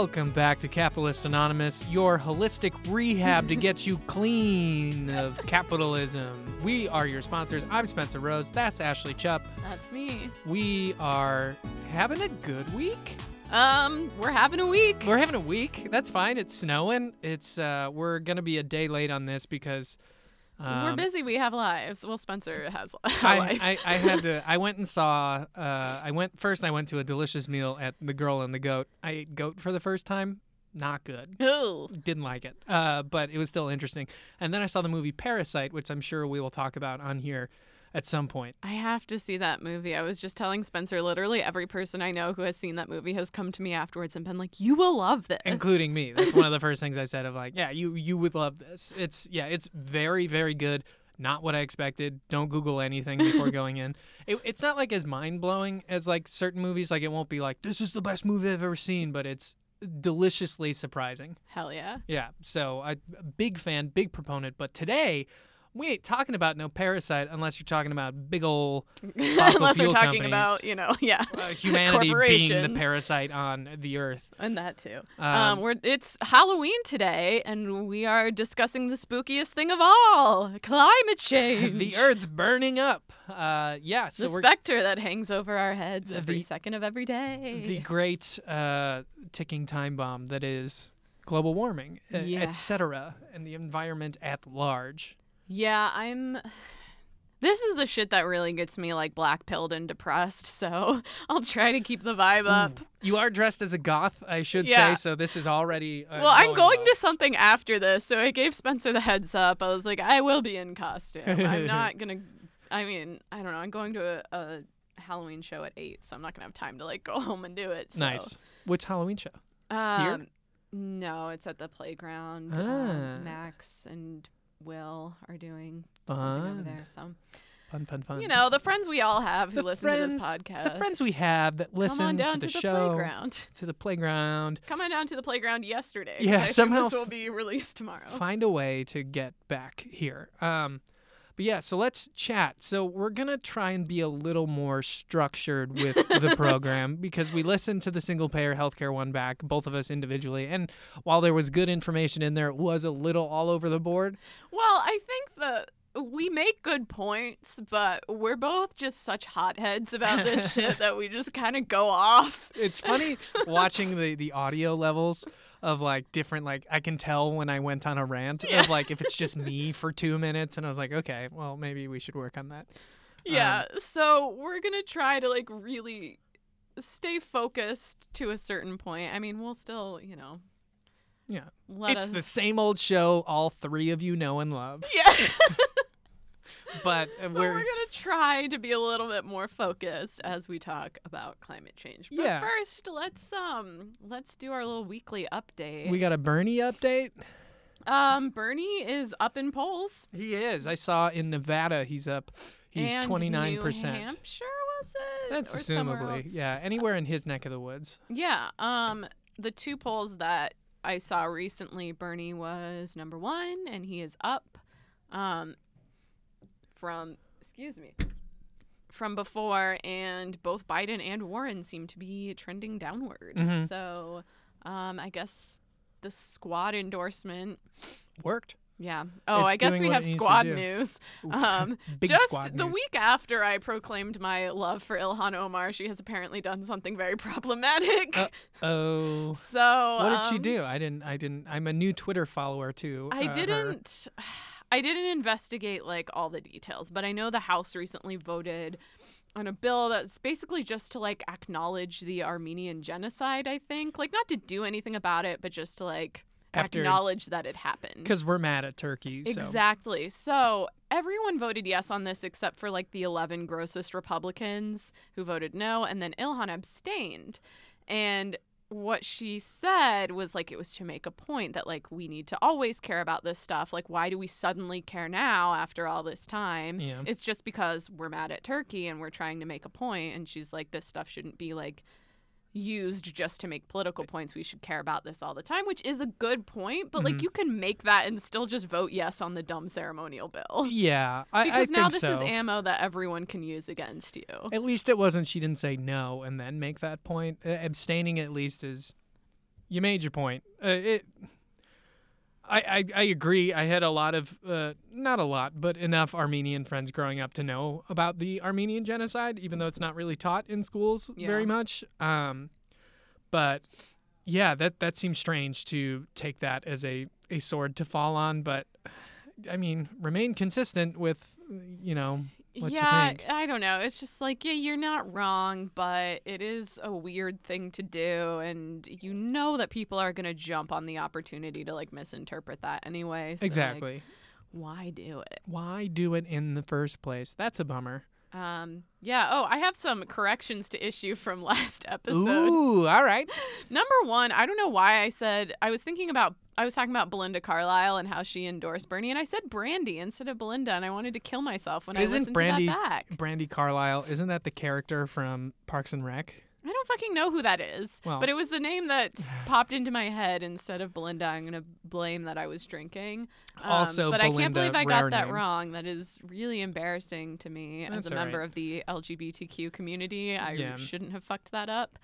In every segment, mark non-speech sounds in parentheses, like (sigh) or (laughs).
Welcome back to Capitalist Anonymous, your holistic rehab to get you clean of capitalism. We are your sponsors. I'm Spencer Rose. That's Ashley Chupp. That's me. We are having a good week. Um, we're having a week. We're having a week. That's fine. It's snowing. It's uh, we're gonna be a day late on this because we're um, busy. We have lives. Well, Spencer has (laughs) I, life. I, I had to. I went and saw. Uh, I went first. I went to a delicious meal at the Girl and the Goat. I ate goat for the first time. Not good. Ooh. Didn't like it. Uh, but it was still interesting. And then I saw the movie Parasite, which I'm sure we will talk about on here at some point. I have to see that movie. I was just telling Spencer, literally every person I know who has seen that movie has come to me afterwards and been like, "You will love this," including me. That's one of the (laughs) first things I said of like, yeah, you you would love this. It's yeah, it's very very good. Not what I expected. Don't Google anything before (laughs) going in. It, it's not like as mind blowing as like certain movies. Like it won't be like this is the best movie I've ever seen, but it's deliciously surprising. Hell yeah. Yeah. So I big fan, big proponent. But today we ain't talking about no parasite unless you're talking about big ol' (laughs) fossil Unless we're talking about, you know, (laughs) yeah, uh, humanity being the parasite on the earth. and that too. Um, Um, we're it's Halloween today, and we are discussing the spookiest thing of all: climate (laughs) change. the earth burning up. Uh, yeah, so the specter that hangs over our heads every the- second of every day. the great uh, ticking time bomb that is global warming, Yeah. etc., and the environment at large. Yeah, I'm. This is the shit that really gets me like black pilled and depressed. So (laughs) I'll try to keep the vibe up. Ooh, You are dressed as a goth, I should Yeah. say, so this is already. Uh, well, I'm going to something after this, so I gave Spencer the heads up. I was like, I will be in costume. I'm (laughs) not gonna. I mean, I don't know. I'm going to a, a Halloween show at eight, so I'm not gonna have time to like (laughs) go home and do it. So. Which Which Halloween show? Um, No, it's at the playground. Ah. Um, Max and Will are doing something over there. So Fun, fun, fun. you know the friends we all have who The listen to this podcast. the friends we have that listen on down to to the, the show, playground. (laughs) to the playground, Come on down to the playground yesterday. Yeah, somehow this will be released tomorrow. find a way to get back here. Um, but yeah, so let's chat. So we're gonna try and be a little more structured with (laughs) the program because we listened to the single payer healthcare one back, both of us individually, and while there was good information in there, it was a little all over the board. Well, I think that we make good points, but we're both just such hotheads about this (laughs) shit that we just kind of go off. It's funny (laughs) watching the the audio levels of like different like I can tell when I went on a rant Yeah. of like if it's just me for two minutes and I was like, okay, well maybe we should work on that. Yeah, um, so we're gonna try to like really stay focused to a certain point. I mean, we'll still, you know, Yeah. it's us. the same old show all three of you know and love. yeah. (laughs) But (laughs) But we're, we're gonna try to be a little bit more focused as we talk about climate change. But Yeah. first, let's um let's do our little weekly update. we got a Bernie update. um Bernie is up in polls. He is. I saw in Nevada he's up. He's twenty nine New percent. Hampshire was it? That's or assumably. Yeah, anywhere in his neck of the woods. Yeah. Um, the two polls that I saw recently, Bernie was number one, and he is up. Um, from excuse me, from before, and both Biden and Warren seem to be trending downward. Mhm. So, um, I guess the squad endorsement. Worked. Yeah. Oh, It's I guess we have it needs to squad news. Um, (laughs) Just squad the news. week after I proclaimed my love for Ilhan Omar, she has apparently done something very (laughs) problematic. Oh. so What did she um, do? I didn't. I didn't. I'm a new Twitter follower too. I uh, her. I didn't investigate like all the details, but I know the House recently voted on a bill that's basically just to like acknowledge the Armenian genocide. I think, like, not to do anything about it, but just to like After- acknowledge that it happened. Because we're mad at Turkey. So. Exactly. So everyone voted yes on this except for like the 11 grossest Republicans who voted no, and then Ilhan abstained. And what she said was like it was to make a point that like we need to always care about this stuff. Like, why do we suddenly care now after all this time? Yeah. It's just because we're mad at Turkey and we're trying to make a point. And she's like, this stuff shouldn't be like used just to make political points. We should care about this all the time, which is a good point. But Mhm. like, you can make that and still just vote yes on the dumb ceremonial bill. Yeah, I, I Because think now this so. is ammo that everyone can use against you. At least it wasn't. She didn't say no and then make that point. Uh, abstaining at least is, you made your point. Uh, it. I, I, I agree. I had a lot of, uh, not a lot, but enough Armenian friends growing up to know about the Armenian genocide, even though it's not really taught in schools very much. Um, but yeah, that that seems strange to take that as a, a sword to fall on. But I mean, remain consistent with, you know, what yeah. I don't know. It's just like, yeah, you're not wrong, but it is a weird thing to do. And you know that people are going to jump on the opportunity to like misinterpret that anyway. So, like, exactly. why do it? Why do it in the first place? That's a bummer. Um, yeah. Oh, I have some corrections to issue from (laughs) last episode. Ooh, all right. Number one, I don't know why I said I was thinking about I was talking about Belinda Carlisle and how she endorsed Bernie, and I said Brandy instead of Belinda, and I wanted to kill myself when I Isn't listened Brandy- to that back. Brandy Carlisle, isn't that the character from Parks and Rec? I don't fucking know who that is, Well- but it was the name that (sighs) popped into my head instead of Belinda. I'm gonna blame that I was drinking. Um, Also, but I can't believe I got that name. wrong. That is really embarrassing to me That's as a member right. of the LGBTQ community. I Yeah. shouldn't have fucked that up,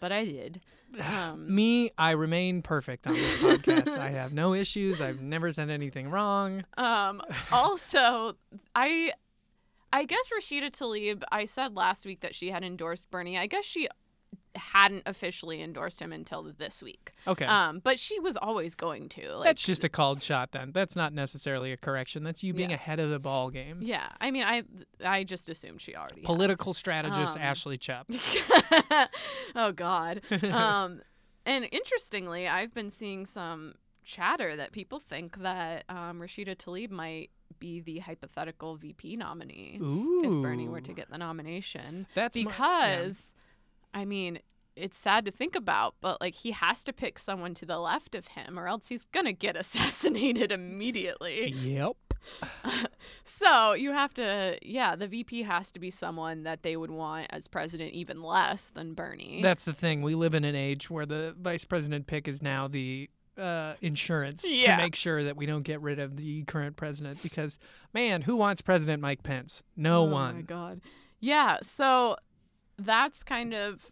but I did. (sighs) Um, Me, I remain perfect on this podcast. I have no issues. I've never said anything wrong. (laughs) Um, (laughs) also, I, I guess Rashida Tlaib. I said last week that she had endorsed Bernie. I guess she hadn't officially endorsed him until this week. Okay. Um, but she was always going to. Like, That's just a called shot then. That's not necessarily a correction. That's you being Yeah. ahead of the ball game. yeah. I mean, I, I just assumed she already. had. Political strategist Um, Ashley Chupp. (laughs) oh God. (laughs) Um, and interestingly, I've been seeing some chatter that people think that um, Rashida Tlaib might be the hypothetical VP nominee Ooh. if Bernie were to get the nomination. That's my- yeah. because, I mean, it's sad to think about, but like he has to pick someone to the left of him, or else he's gonna get (laughs) assassinated immediately. Yep. (laughs) So you have to, yeah, the VP has to be someone that they would want as president even less than Bernie. That's the thing. We live in an age where the vice president pick is now the uh, insurance Yeah. to make sure that we don't get rid of the current president. Because, man, who wants President Mike Pence? No one. oh my god. Yeah, so that's kind of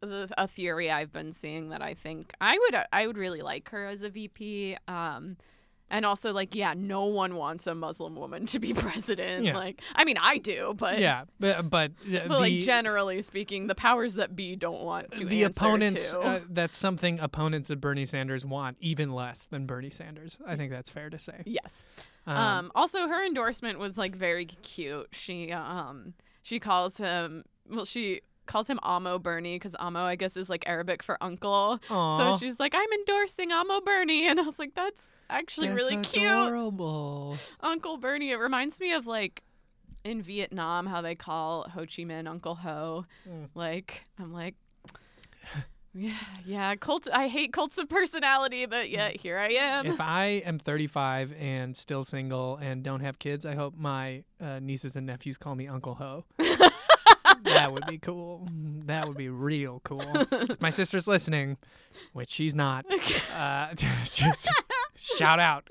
the, a theory I've been seeing that I think I would I would really like her as a VP. Um and also like yeah, no one wants a Muslim woman to be (laughs) president. Yeah. Like I mean I do, but Yeah, but, but, but like generally speaking, the powers that be don't want to the opponents, uh, that's something opponents of Bernie Sanders want even less than Bernie Sanders. I think that's fair to say. yes. Um, Um, also, her endorsement was like very cute. She um she calls him well she calls him Amo Bernie because Amo I guess is like Arabic for uncle. aw, So she's like I'm endorsing Amo Bernie, (laughs) and I was like that's actually that's really cute. Uncle Bernie. It reminds me of like in Vietnam how they call Ho Chi Minh Uncle Ho. Mm. Like I'm like. (sighs) Yeah, yeah, cult. I hate cults of personality, but yet here I am. if I am 35 and still single and don't have kids, I hope my uh, nieces and nephews call me Uncle Ho. (laughs) that would be cool. (laughs) That would be real cool. my sister's listening, which she's not. Uh, (laughs) just shout out.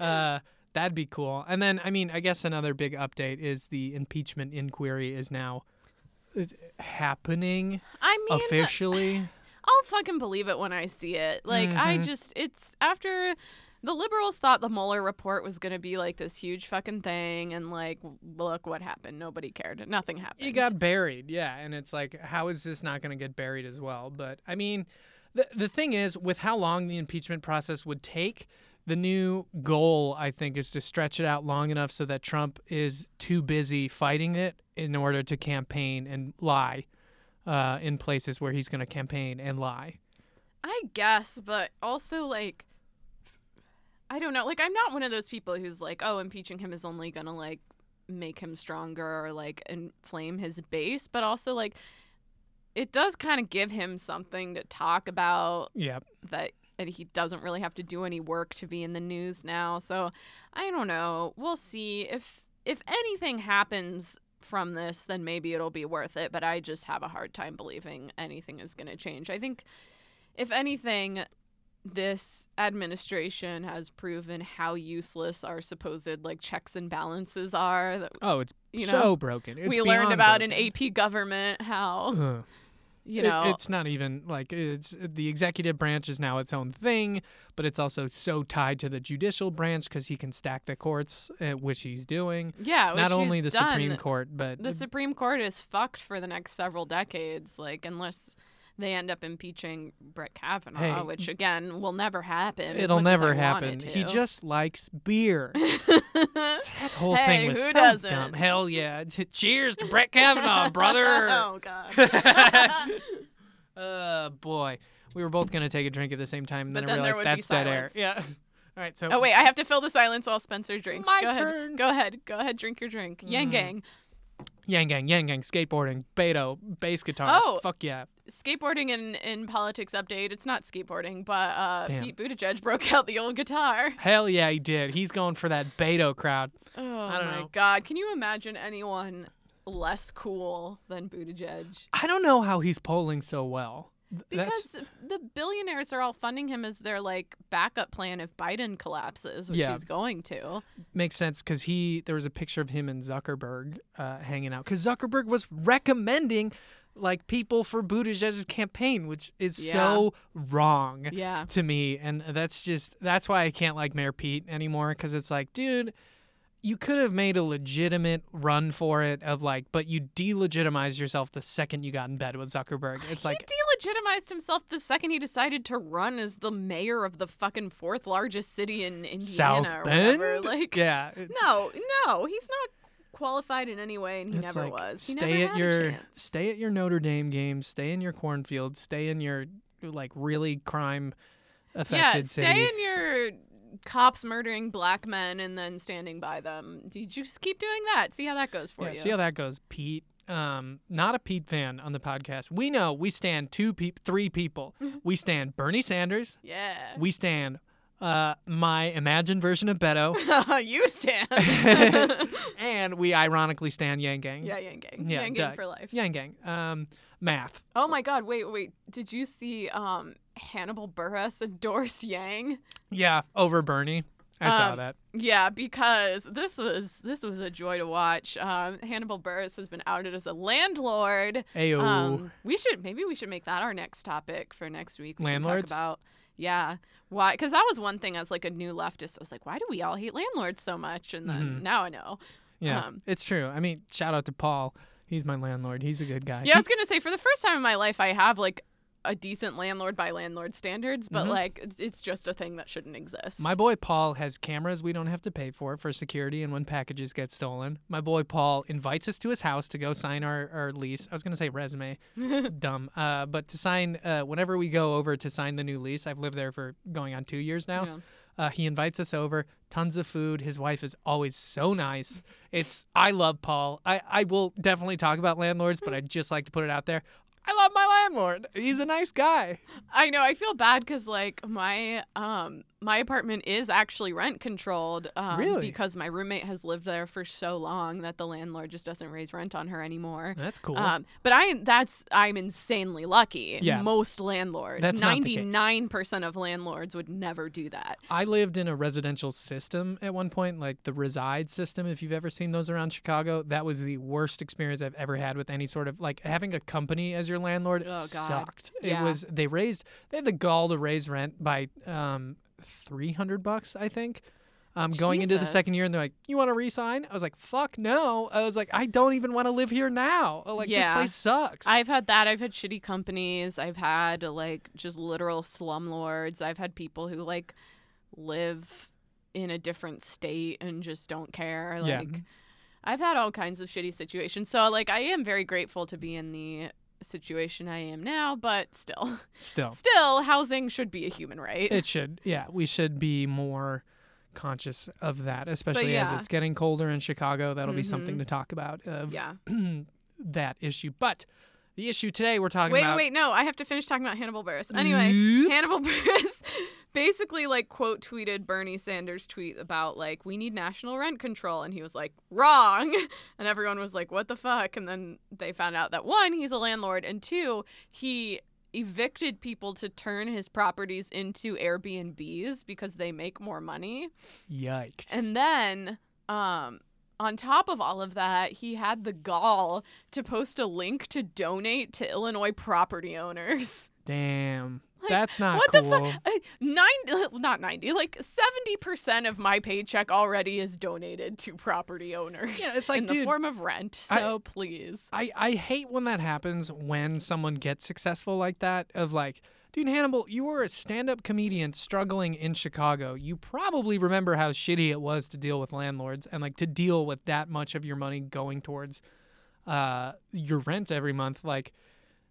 Uh, that'd be cool. And then, I mean, I guess another big update is the impeachment inquiry is now uh, happening I mean, officially. I'll fucking believe it when I see it. Like I Mhm. just it's after the liberals thought the Mueller report was going to be like this huge fucking thing and like look what happened. Nobody cared. Nothing happened. It got buried, yeah, and it's like, how is this not going to get buried as well? But I mean, the the thing is, with how long the impeachment process would take, the new goal I think is to stretch it out long enough so that Trump is too busy fighting it in order to campaign and lie uh, in places where he's going to campaign and lie. I guess, but also like I don't know. Like I'm not one of those people who's like, "Oh, impeaching him is only going to like make him stronger or like inflame his base," but also like it does kind of give him something to talk about Yeah, that and he doesn't really have to do any work to be in the news now. So I don't know. We'll see if if anything happens from this, then maybe it'll be worth it. But I just have a hard time believing anything is going to change. I think if anything. This administration has proven how useless our supposed like checks and balances are. That Oh, it's You so broken. It's we learned about broken. in AP government how Ugh. you It- know, it's not even like it's the executive branch is now its own thing, but it's also so tied to the judicial branch because he can stack the courts, uh, which he's doing. yeah, Not only the Supreme. Court, but the Supreme Court is fucked for the next several decades, like unless they end up impeaching Brett Kavanaugh, Hey, which again will never happen. it'll never happen. He just likes beer. (laughs) that whole Hey, thing was who so doesn't? dumb. Hell yeah! (laughs) Cheers to Brett Kavanaugh, (laughs) brother. oh god. uh, boy, we were both gonna take a drink at the same time, and then I then there realized that's dead air. Yeah. All right, so oh wait, I have to fill the silence while Spencer drinks. My Go ahead. turn. Go ahead. Go ahead. Drink your drink. Yang Mm. Gang. Yang Gang, Yang Gang, skateboarding, Beto, bass guitar. Oh. fuck yeah. Skateboarding in in politics update. It's not skateboarding, but uh, Damn. Pete Buttigieg (laughs) broke out the old guitar. Hell yeah, he did. He's going for that Beto crowd. Oh I don't my know. god! Can you imagine anyone less cool than Buttigieg? I don't know how he's polling so well. Because That's, the billionaires are all funding him as their like backup plan if Biden collapses, which Yeah. he's going to. makes sense because he there was a picture of him and Zuckerberg uh, hanging out because Zuckerberg was recommending like people for Buttigieg's campaign, which is Yeah. so wrong Yeah. to me, and that's just that's why I can't like Mayor Pete anymore because it's like, dude. You could have made a legitimate run for it of like, but you delegitimized yourself the second you got in bed with Zuckerberg. It's like, he delegitimized himself the second he decided to run as the mayor of the fucking fourth largest city in Indiana South or Bend? whatever. Like, (laughs) yeah, no, no, he's not qualified in any way, and he never like, was. He stay never at your stay at your Notre Dame games, stay in your cornfield, stay in your like really crime affected yeah, city. stay in your cops murdering black men and then standing by them. Did you just keep doing that. See how that goes for yeah, you. see how that goes, Pete. Um, not a Pete fan on the podcast. We know we stand two peop three people. we stand Bernie Sanders. yeah. We stand uh my imagined version of Beto, (laughs) you stand. (laughs) and we ironically stand Yang Gang. yeah, Yang Gang. Yeah, Yang Gang for life. Yang Gang. Um, math. Oh my God! Wait, wait. Did you see um Hannibal Buress endorsed Yang? Yeah, over Bernie. I saw Um, that. Yeah, because this was this was a joy to watch. Um, Hannibal Buress has been outed as a landlord. Ayo. Um, we should maybe we should make that our next topic for next week. We Landlords? talk about yeah why because that was one thing as like a new leftist. I was like, why do we all hate landlords so much? And then Mhm. now I know. Yeah, Um, it's true. I mean, shout out to Paul. He's my landlord. He's a good guy. Yeah, I was gonna say for the first time in my life, I have like a decent landlord by landlord standards, but Mhm. like it's just a thing that shouldn't exist. my boy Paul has cameras we don't have to pay for for security and when packages get stolen. My boy Paul invites us to his house to go sign our, our lease. I was gonna say resume, (laughs) dumb. Uh, but to sign uh, whenever we go over to sign the new lease, I've lived there for going on two years now. Yeah. Uh, he invites us over, tons of food. His wife is always so nice. (laughs) It's I love Paul. I, I will definitely talk about landlords, but I'd just like to put it out there. I love my landlord. He's a nice guy. I know. I feel bad because like my um my apartment is actually rent controlled. Um, Really? Because my roommate has lived there for so long that the landlord just doesn't raise rent on her anymore. That's cool. Um, but I that's I'm insanely lucky. Yeah. Most landlords, That's not the ninety case. nine percent of landlords would never do that. I lived in a residential system at one point, like the Reside system. If you've ever seen those around Chicago, that was the worst experience I've ever had with any sort of like having a company as your landlord Oh, God. sucked. Yeah. It was they raised they had the gall to raise rent by um three hundred bucks, I think. Um, going into the second year, and they're like, "You want to resign?" I was like, "Fuck no!" I was like, "I don't even want to live here now. Like this Yeah. place sucks." I've had that. I've had shitty companies. I've had like just literal slumlords. I've had people who like live in a different state and just don't care. Yeah. Like I've had all kinds of shitty situations. So like I am very grateful to be in the situation I am now, but still. Still, (laughs) Still, housing should be a human right. It should. Yeah, we should be more conscious of that, especially as it's getting colder in Chicago. That'll be something Mhm. to talk about of yeah. (clears throat) that issue. But the issue today we're talking Wait, about. wait, wait, no. I have to finish talking about Hannibal Buress. Anyway. Hannibal (laughs) Buress basically like quote tweeted Bernie Sanders' tweet about like we need national rent control and he was like wrong (laughs) and everyone was like what the fuck and then they found out that one he's a landlord and two he evicted people to turn his properties into Airbnbs because they make more money Yikes. and then um on top of all of that, he had the gall to post a link to donate to Illinois property owners. Damn. Like, That's not what cool. the fuck? Uh, Nine, not ninety, like seventy percent of my paycheck already is donated to property owners. Yeah, it's like, in the form of rent. I- So please, I, I hate when that happens when someone gets successful like that of like dude hannibal you were a stand-up comedian struggling in chicago. You probably remember how shitty it was to deal with landlords and like to deal with that much of your money going towards uh, your rent every month. Like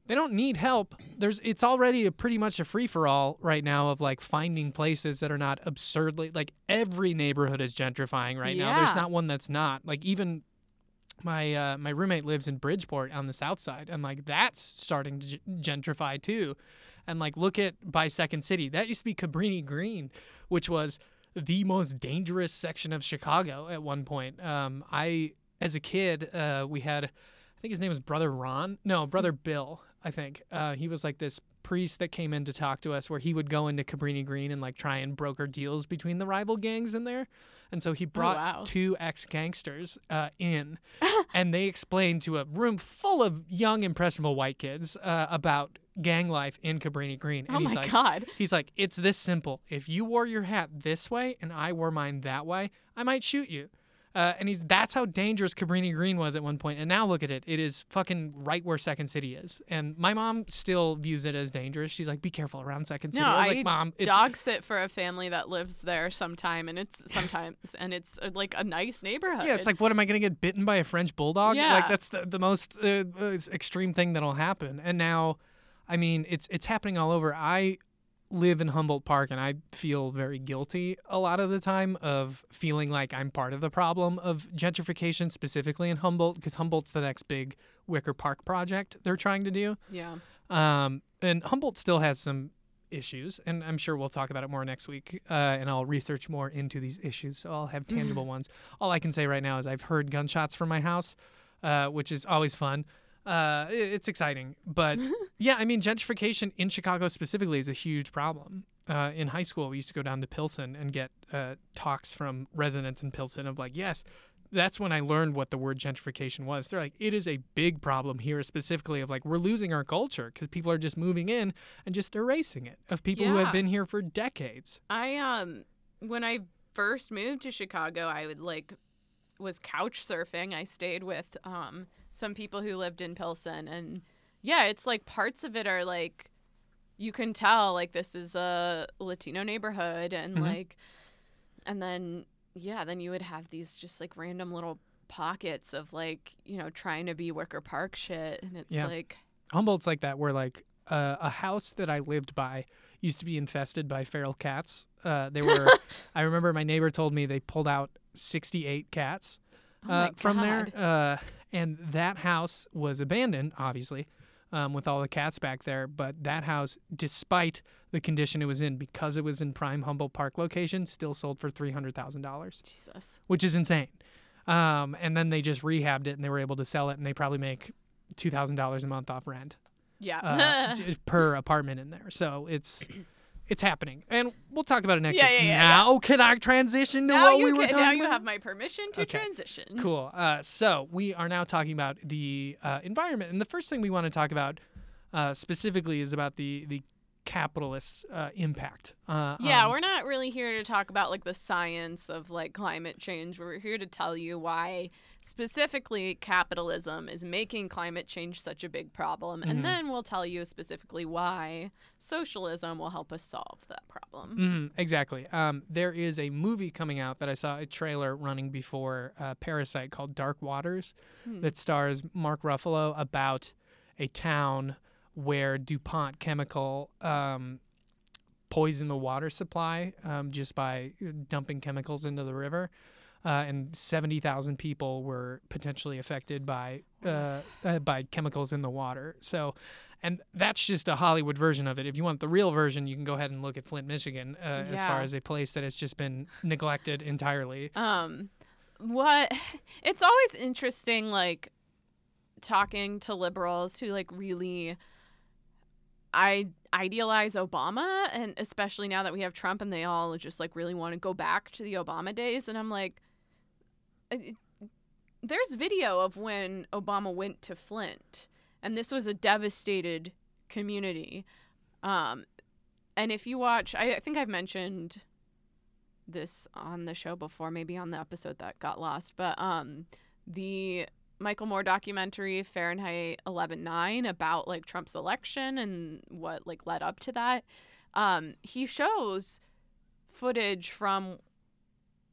they don't need help. There's it's already a pretty much a free-for-all right now of like finding places that are not absurdly like every neighborhood is gentrifying right now. There's not one that's not. Like even my uh, my roommate lives in Bridgeport on the south side, and like that's starting to gentrify too. And like look at by Second City, that used to be Cabrini Green, which was the most dangerous section of Chicago at one point. Um, I as a kid, uh, we had, I think his name was Brother Ron, no Brother Bill, I think. Uh, he was like this priest that came in to talk to us, where he would go into Cabrini Green and like try and broker deals between the rival gangs in there. And so he brought wow. two ex gangsters uh, in, (laughs) and they explained to a room full of young, impressionable white kids uh, about gang life in Cabrini Green. And oh he's my like, god, he's like, it's this simple. If you wore your hat this way and I wore mine that way, I might shoot you. Uh, and he's that's how dangerous Cabrini Green was at one point. And now look at it. It is fucking right where Second City is. And my mom still views it as dangerous. She's like, be careful around Second City. No, I was I like, mom, it's dog sit for a family that lives there sometime, and it's sometimes, (laughs) and it's uh, like a nice neighborhood. Yeah, it's like, what am I going to get bitten by a French bulldog? Yeah. Like, that's the, the most uh, uh, extreme thing that'll happen. And now, I mean, it's it's happening all over. I live in Humboldt Park, and I feel very guilty a lot of the time of feeling like I'm part of the problem of gentrification, specifically in Humboldt, because Humboldt's the next big Wicker Park project they're trying to do. yeah. Um, and Humboldt still has some issues, and I'm sure we'll talk about it more next week. Uh, and I'll research more into these issues, so I'll have tangible (laughs) ones. All I can say right now is I've heard gunshots from my house, uh, which is always fun. Uh, it- it's exciting, but (laughs) yeah, I mean, gentrification in Chicago specifically is a huge problem. Uh, in high school, we used to go down to Pilsen and get uh, talks from residents in Pilsen of like, yes, that's when I learned what the word gentrification was. They're like, it is a big problem here, specifically of like we're losing our culture because people are just moving in and just erasing it of people who have been here for decades. I um when I first moved to Chicago, I would like was couch surfing. I stayed with um some people who lived in Pilsen and yeah, it's like parts of it are like you can tell like this is a Latino neighborhood and Mhm. like and then yeah, then you would have these just like random little pockets of like, you know, trying to be Wicker Park shit and it's Yeah. like Humboldt's like that, where like uh, a house that I lived by used to be infested by feral cats. Uh, they were. (laughs) I remember my neighbor told me they pulled out 68 cats oh uh, my from there, uh, and that house was abandoned, obviously, um, with all the cats back there. But that house, despite the condition it was in, because it was in prime Humboldt Park location, still sold for three hundred thousand dollars, Jesus. which is insane. Um, and then they just rehabbed it, and they were able to sell it, and they probably make two thousand dollars a month off rent Yeah. uh, (laughs) per apartment in there. So it's (clears throat) it's happening, and we'll talk about it next Yeah, week. yeah, yeah, yeah. now, can I transition to now what we were talking now you about? have my permission to Okay. transition. Cool. Uh, so we are now talking about the uh, environment, and the first thing we want to talk about uh, specifically is about the the capitalist uh, impact. Uh, Yeah, on- we're not really here to talk about like the science of like climate change. We're here to tell you why specifically capitalism is making climate change such a big problem. Mhm. And then we'll tell you specifically why socialism will help us solve that problem. Mhm, exactly. Um, there is a movie coming out that I saw a trailer running before uh, Parasite called Dark Waters Hmm. that stars Mark Ruffalo about a town where DuPont Chemical um, poisoned the water supply um, just by dumping chemicals into the river. Uh, and 70,000 people were potentially affected by uh, uh, by chemicals in the water. So, and that's just a Hollywood version of it. If you want the real version, you can go ahead and look at Flint, Michigan, uh, as far as a place that has just been neglected entirely. Um, what it's always interesting, like talking to liberals who like really I idealize Obama, and especially now that we have Trump, and they all just like really want to go back to the Obama days, and I'm like, "Uh, there's video of when Obama went to Flint, and this was a devastated community. Um, and if you watch, I, I think I've mentioned this on the show before, maybe on the episode that got lost, but um, the Michael Moore documentary Fahrenheit 11/9 about like Trump's election and what like led up to that. Um, he shows footage from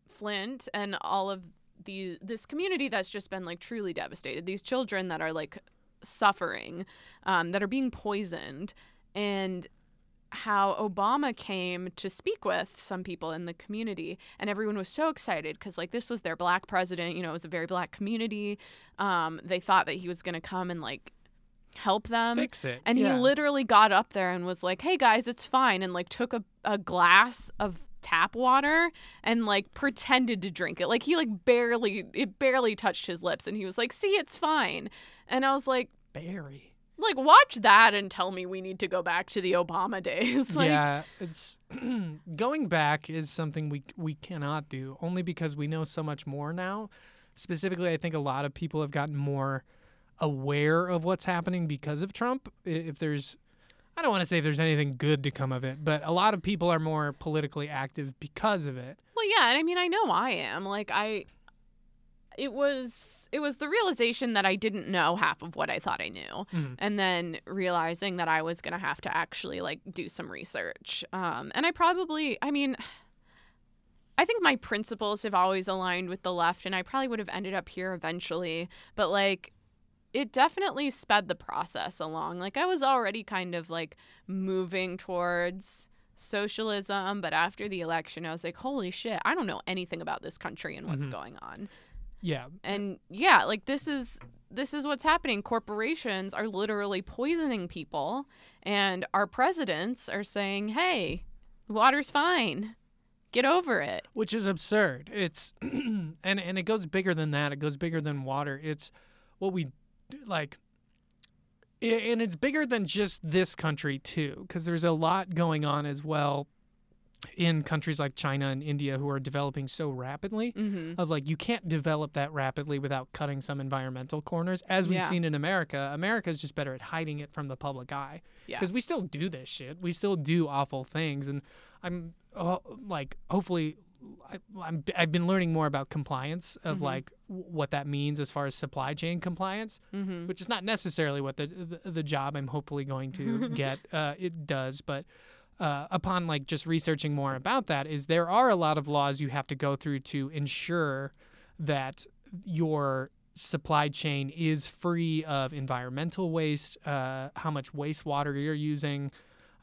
Flint and all of the this community that's just been like truly devastated. These children that are like suffering, um, that are being poisoned, and how Obama came to speak with some people in the community, and everyone was so excited because like this was their black president. You know, it was a very black community. Um, they thought that he was going to come and like help them Fix it. and yeah. he literally got up there and was like, "Hey guys, it's fine," and like took a, a glass of tap water and like pretended to drink it. Like he like barely it barely touched his lips, and he was like, "See, it's fine." And I was like, Barry. Like watch that and tell me we need to go back to the Obama days. (laughs) like, yeah, it's (clears throat) going back is something we we cannot do only because we know so much more now. Specifically, I think a lot of people have gotten more aware of what's happening because of Trump. If there's I don't want to say if there's anything good to come of it, but a lot of people are more politically active because of it. Well, yeah, and I mean, I know I am. Like I it was it was the realization that I didn't know half of what I thought I knew. Mhm. And then realizing that I was going to have to actually like do some research. Um and I probably I mean I think my principles have always aligned with the left and I probably would have ended up here eventually, but like it definitely sped the process along. Like I was already kind of like moving towards socialism, but after the election, I was like, holy shit, I don't know anything about this country and what's Mhm. going on. Yeah, And yeah, like this is this is what's happening. Corporations are literally poisoning people, and our presidents are saying, "Hey, water's fine. Get over it." which is absurd. It's (clears throat) and and it goes bigger than that. It goes bigger than water. It's what we like and it's bigger than just this country too because there's a lot going on as well in countries like China and India who are developing so rapidly Mm-hmm. of like you can't develop that rapidly without cutting some environmental corners as we've Yeah. seen in America. America's just better at hiding it from the public eye Yeah. because we still do this shit. We still do awful things, and I'm uh, like, hopefully, I, I'm I've been learning more about compliance of Mhm. like w- what that means as far as supply chain compliance, Mm-hmm. which is not necessarily what the the, the job I'm hopefully going to (laughs) get uh, it does, but. Uh, upon like just researching more about that is there are a lot of laws you have to go through to ensure that your supply chain is free of environmental waste, uh, how much wastewater you're using,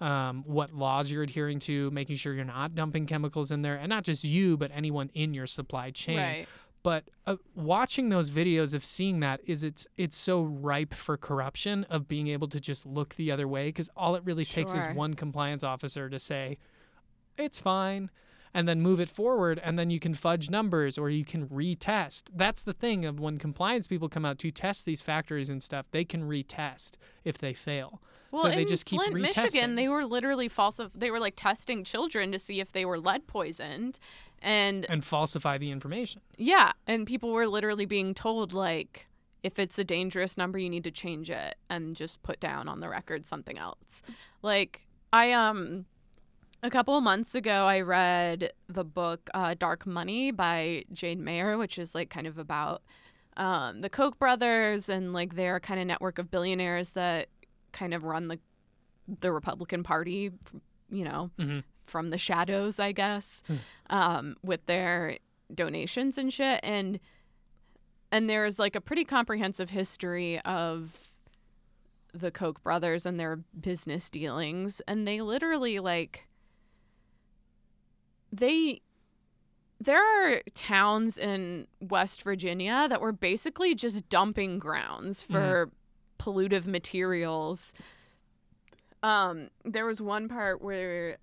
um, what laws you're adhering to, making sure you're not dumping chemicals in there, and not just you, but anyone in your supply chain. Right. But uh, watching those videos of seeing that is it's it's so ripe for corruption of being able to just look the other way because all it really takes is one compliance officer to say it's fine and then move it forward and then you can fudge numbers or you can retest that's the thing of when compliance people come out to test these factories and stuff they can retest if they fail Well, so they in just keep Flint, retesting Michigan, they were literally false. They were like testing children to see if they were lead poisoned, and and falsify the information Yeah, and people were literally being told like if it's a dangerous number you need to change it and just put down on the record something else. Like I um a couple of months ago I read the book uh, Dark Money by Jane Mayer, which is like kind of about um, the Koch brothers and like their kind of network of billionaires that kind of run the the Republican Party, you know, Mhm. from the shadows, I guess, Hmm. um, with their donations and shit. And and there's like a pretty comprehensive history of the Koch brothers and their business dealings, and they literally like they there are towns in West Virginia that were basically just dumping grounds for pollutive materials. Um, there was one part where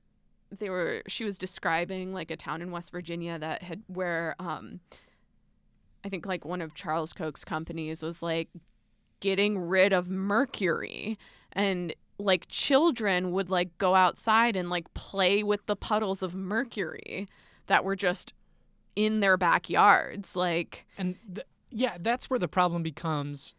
they were she was describing like a town in West Virginia that had where um I think like one of Charles Koch's companies was like getting rid of mercury and like children would like go outside and like play with the puddles of mercury that were just in their backyards like and th- Yeah, that's where the problem becomes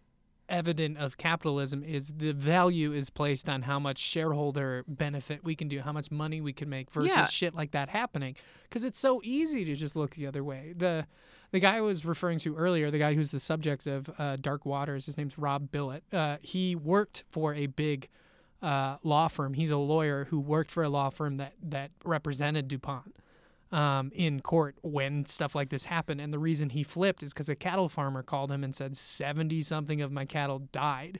evident of capitalism is the value is placed on how much shareholder benefit we can do, how much money we can make versus Yeah. shit like that happening because it's so easy to just look the other way. The the guy I was referring to earlier, the guy who's the subject of uh, Dark Waters, his name's Rob Bilott. Uh, he worked for a big uh, law firm. He's a lawyer who worked for a law firm that that represented DuPont um, in court when stuff like this happened. And the reason he flipped is because a cattle farmer called him and said, 70 something of my cattle died.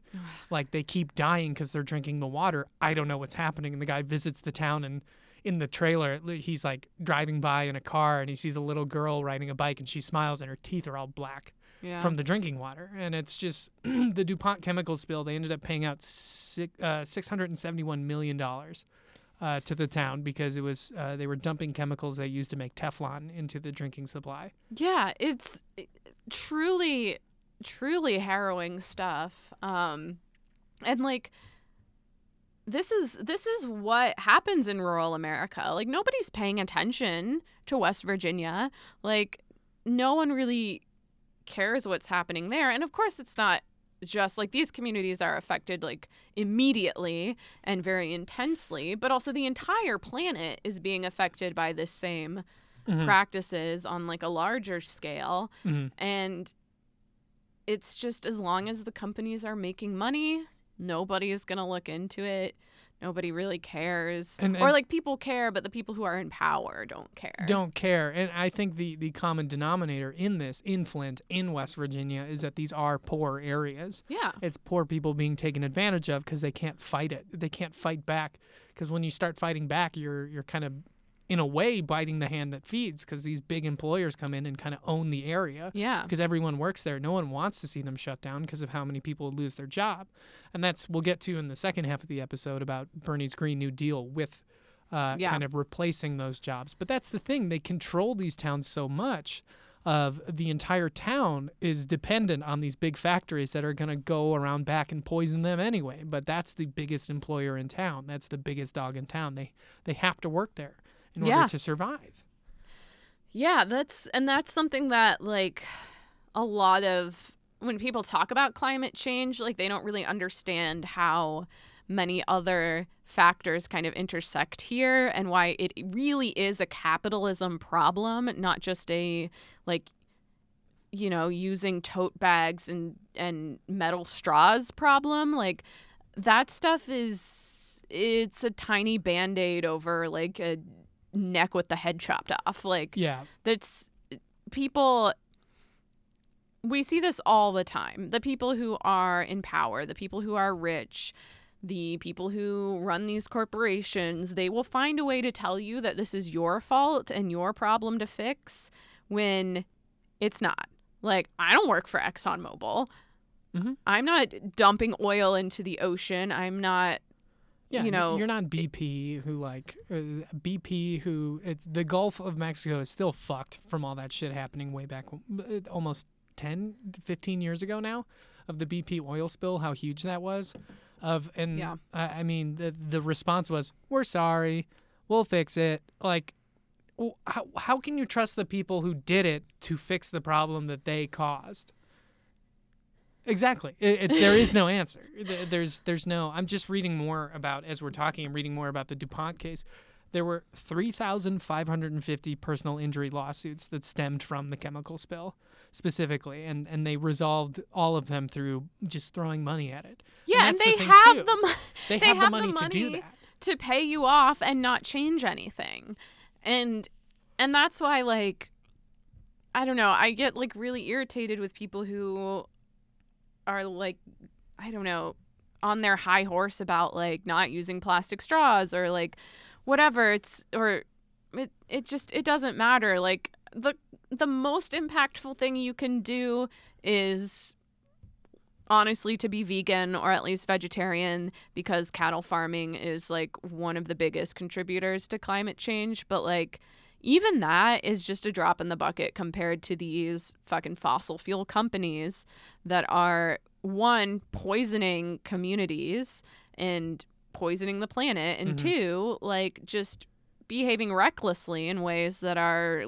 like they keep dying because they're drinking the water. I don't know what's happening. And the guy visits the town and in the trailer, he's like driving by in a car and he sees a little girl riding a bike and she smiles and her teeth are all black Yeah. from the drinking water. And it's just (clears throat) the DuPont chemical spill. They ended up paying out six, uh, $671 million uh, to the town because it was uh, they were dumping chemicals they used to make Teflon into the drinking supply. Yeah, it's eh, truly, truly harrowing stuff. Um, and like, this is this is what happens in rural America. Like nobody's paying attention to West Virginia. Like no one really cares what's happening there. And of course, it's not just like these communities are affected like immediately and very intensely, but also the entire planet is being affected by the same Mhm. practices on like a larger scale Mhm. and it's just as long as the companies are making money nobody is going to look into it nobody really cares And- or like people care but the people who are in power don't care Don't care. And I think the, the common denominator in this, in Flint, in West Virginia, is that these are poor areas. yeah It's poor people being taken advantage of because they can't fight it. They can't fight back. Because when you start fighting back, you're you're kind of, in a way, biting the hand that feeds. Because these big employers come in and kind of own the area. yeah Because everyone works there. No one wants to see them shut down because of how many people would lose their job. And that's we'll get to in the second half of the episode about Bernie's Green New Deal with. Uh, Yeah. kind of replacing those jobs. But that's the thing; they control these towns so much. Of the entire town is dependent on these big factories that are going to go around back and poison them anyway. But that's the biggest employer in town. That's the biggest dog in town. They they have to work there in order to survive. Yeah, that's and that's something that like a lot of when people talk about climate change, like they don't really understand how many other factors kind of intersect here and why it really is a capitalism problem, not just a like you know, using tote bags and and metal straws problem. Like that stuff is it's a tiny band-aid over like a neck with the head chopped off. Like Yeah, that's people we see this all the time. The people who are in power the people who are rich the people who run these corporations they will find a way to tell you that this is your fault and your problem to fix when it's not. Like i don't work for exxonmobil Mhm. i'm not dumping oil into the ocean. I'm not Yeah, you know, you're not BP who like uh, BP who it's the Gulf of Mexico is still fucked from all that shit happening way back uh, almost 10 15 years ago now of the BP oil spill how huge that was of and Yeah. I, I mean the the response was we're sorry we'll fix it like how, how can you trust the people who did it to fix the problem that they caused Exactly. It, it, there is no answer. There's there's no. I'm just reading more about as we're talking. I'm reading more about the Dupont case. There were 3,550 personal injury lawsuits that stemmed from the chemical spill, specifically, and and they resolved all of them through just throwing money at it. yeah and, the they thing, have the mo- They, They have, the have the money to do that. to pay you off and not change anything. And and that's why like I don't know, I get like really irritated with people who are like I don't know, on their high horse about like not using plastic straws or like whatever. It's or it it just it doesn't matter. Like the the most impactful thing you can do is honestly to be vegan or at least vegetarian because cattle farming is like one of the biggest contributors to climate change. But like even that is just a drop in the bucket compared to these fucking fossil fuel companies that are one poisoning communities and poisoning the planet and Mhm. two like just behaving recklessly in ways that are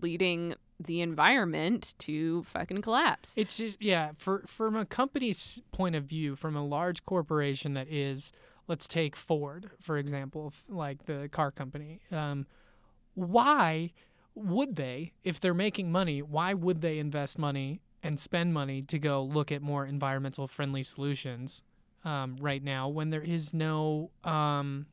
leading the environment to fucking collapse. It's just yeah, for from a company's point of view, from a large corporation that is, let's take Ford for example, like the car company. Um, why would they, if they're making money, why would they invest money and spend money to go look at more environmental friendly solutions um, right now when there is no um,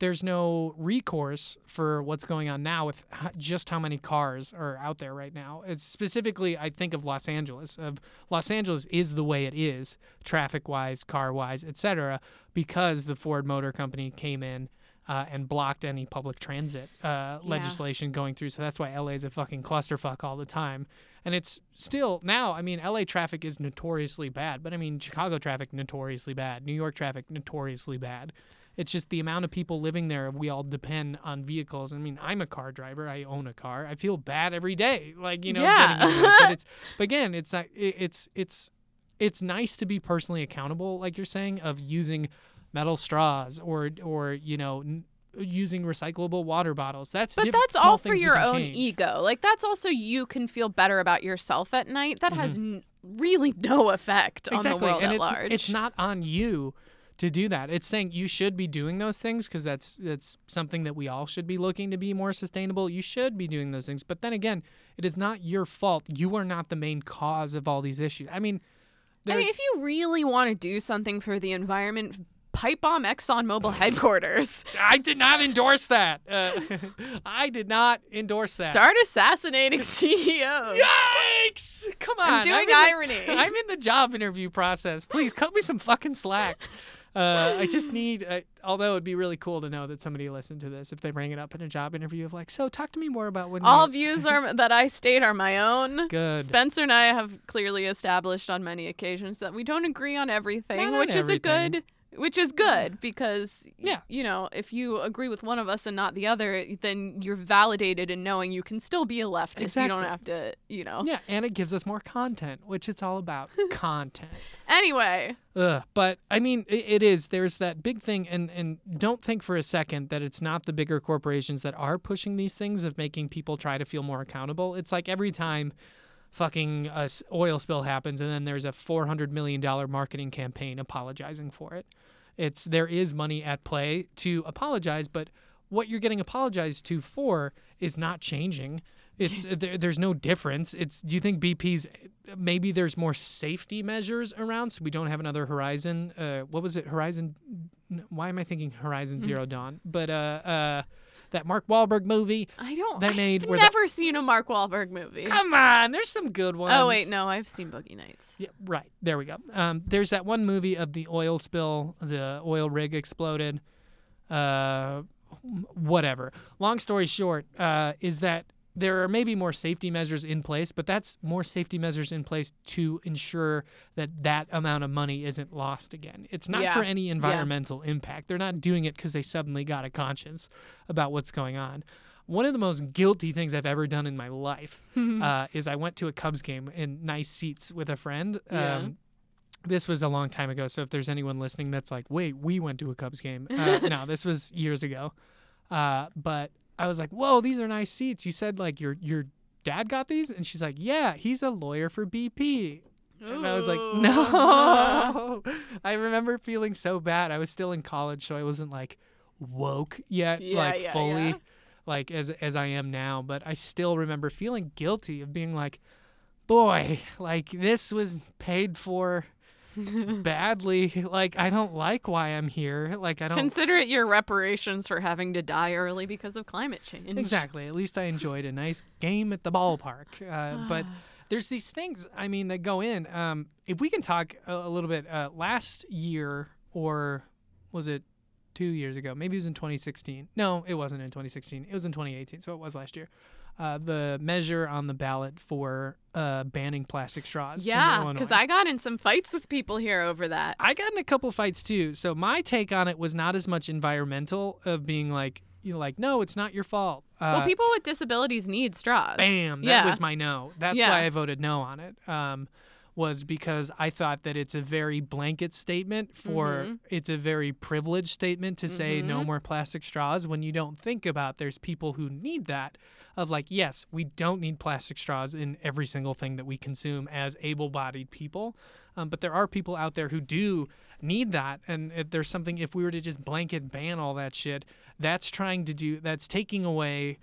there's no recourse for what's going on now with just how many cars are out there right now. It's specifically, I think of Los Angeles. Of Los Angeles is the way it is, traffic wise, car wise, etc., because the Ford Motor Company came in. Uh, and blocked any public transit uh, legislation going through. So that's why LA is a fucking clusterfuck all the time. And it's still now, I mean, LA traffic is notoriously bad, but I mean, Chicago traffic, notoriously bad. New York traffic, notoriously bad. It's just the amount of people living there. We all depend on vehicles. I mean, I'm a car driver. I own a car. I feel bad every day, like you know. Yeah. it. But it's (laughs) but again, it's not. it- It's it's it's nice to be personally accountable, like you're saying, of using metal straws or or you know n- using recyclable water bottles. That's But that's all for your own change. ego. Like that's also you can feel better about yourself at night. That has Mm-hmm. n- really (laughs) no effect on the world and at it's, large. It's not on you to do that. It's saying you should be doing those things because that's that's something that we all should be looking to be more sustainable. You should be doing those things. But then again, it is not your fault. You are not the main cause of all these issues. I mean, I mean, if you really want to do something for the environment, pipe bomb ExxonMobil headquarters. (laughs) I did not endorse that. Uh, (laughs) I did not endorse that. Start assassinating (laughs) CEOs. Yikes! Come on. I'm doing in the- irony. I'm in the job interview process. Please cut me some fucking slack. Uh, I just need, uh, although it'd be really cool to know that somebody listened to this if they bring it up in a job interview of like, so talk to me more about when All you... views are that I state are my own. Good. Spencer and I have clearly established on many occasions that we don't agree on everything, Not on which is a good which is good because Yeah. you know, if you agree with one of us and not the other, then you're validated in knowing you can still be a leftist. You don't have to, you know. Yeah, and it gives us more content, which it's all about (laughs) content. Anyway, Ugh, but I mean, it, it is. There's that big thing, and and don't think for a second that it's not the bigger corporations that are pushing these things of making people try to feel more accountable. It's like every time fucking a s- oil spill happens, and then there's a four hundred million dollar marketing campaign apologizing for it. It's there is money at play to apologize, but what you're getting apologized to for is not changing. It's there, there's no difference. It's do you think BP's maybe there's more safety measures around so we don't have another Horizon? Uh, what was it? Horizon? Why am I thinking Horizon Zero Dawn? But uh, uh, that Mark Wahlberg movie. I don't They made I've where the- never seen a Mark Wahlberg movie. Come on, there's some good ones. Oh wait, no, I've seen Boogie Nights. Yeah, right. There we go. Um, there's that one movie of the oil spill, the oil rig exploded. Uh, whatever. Long story short, uh, is that there are maybe more safety measures in place, but that's more safety measures in place to ensure that that amount of money isn't lost again. It's not Yeah. for any environmental impact. They're not doing it because they suddenly got a conscience about what's going on. One of the most guilty things I've ever done in my life (laughs) uh, is I went to a Cubs game in nice seats with a friend. Yeah. Um, this was a long time ago, so if there's anyone listening that's like, "Wait, we went to a Cubs game," uh, (laughs) no, this was years ago. Uh, but I was like, "Whoa, these are nice seats." You said like your your dad got these, and she's like, "Yeah, he's a lawyer for BP." And I was like, "No." (laughs) I remember feeling so bad. I was still in college, so I wasn't like woke yet, Yeah, like yeah, fully, yeah. like as as I am now. But I still remember feeling guilty of being like, "Boy, like this was paid for." Badly. Like i don't like why i'm here. Like i don't Consider it your reparations for having to die early because of climate change. exactly. At least i enjoyed a nice game at the ballpark. Uh, (sighs) but there's these things i mean that go in. Um, if we can talk a, a little bit uh, last year or was it two years ago? Maybe it was in 2016 no it wasn't in 2016 it was in 2018 so it was last year uh, the measure on the ballot for uh, banning plastic straws Yeah, because I got in some fights with people here over that. I got in a couple fights too. So my take on it was not as much environmental of being like, you know, like, no, it's not your fault. Uh, well, people with disabilities need straws. bam, that yeah. was my no. That's Yeah. why I voted no on it. Um, was because I thought that it's a very blanket statement for Mhm. it's a very privileged statement to say no Mhm. more plastic straws when you don't think about there's people who need that of like yes we don't need plastic straws in every single thing that we consume as able-bodied people um, but there are people out there who do need that and there's something if we were to just blanket ban all that shit that's trying to do that's taking away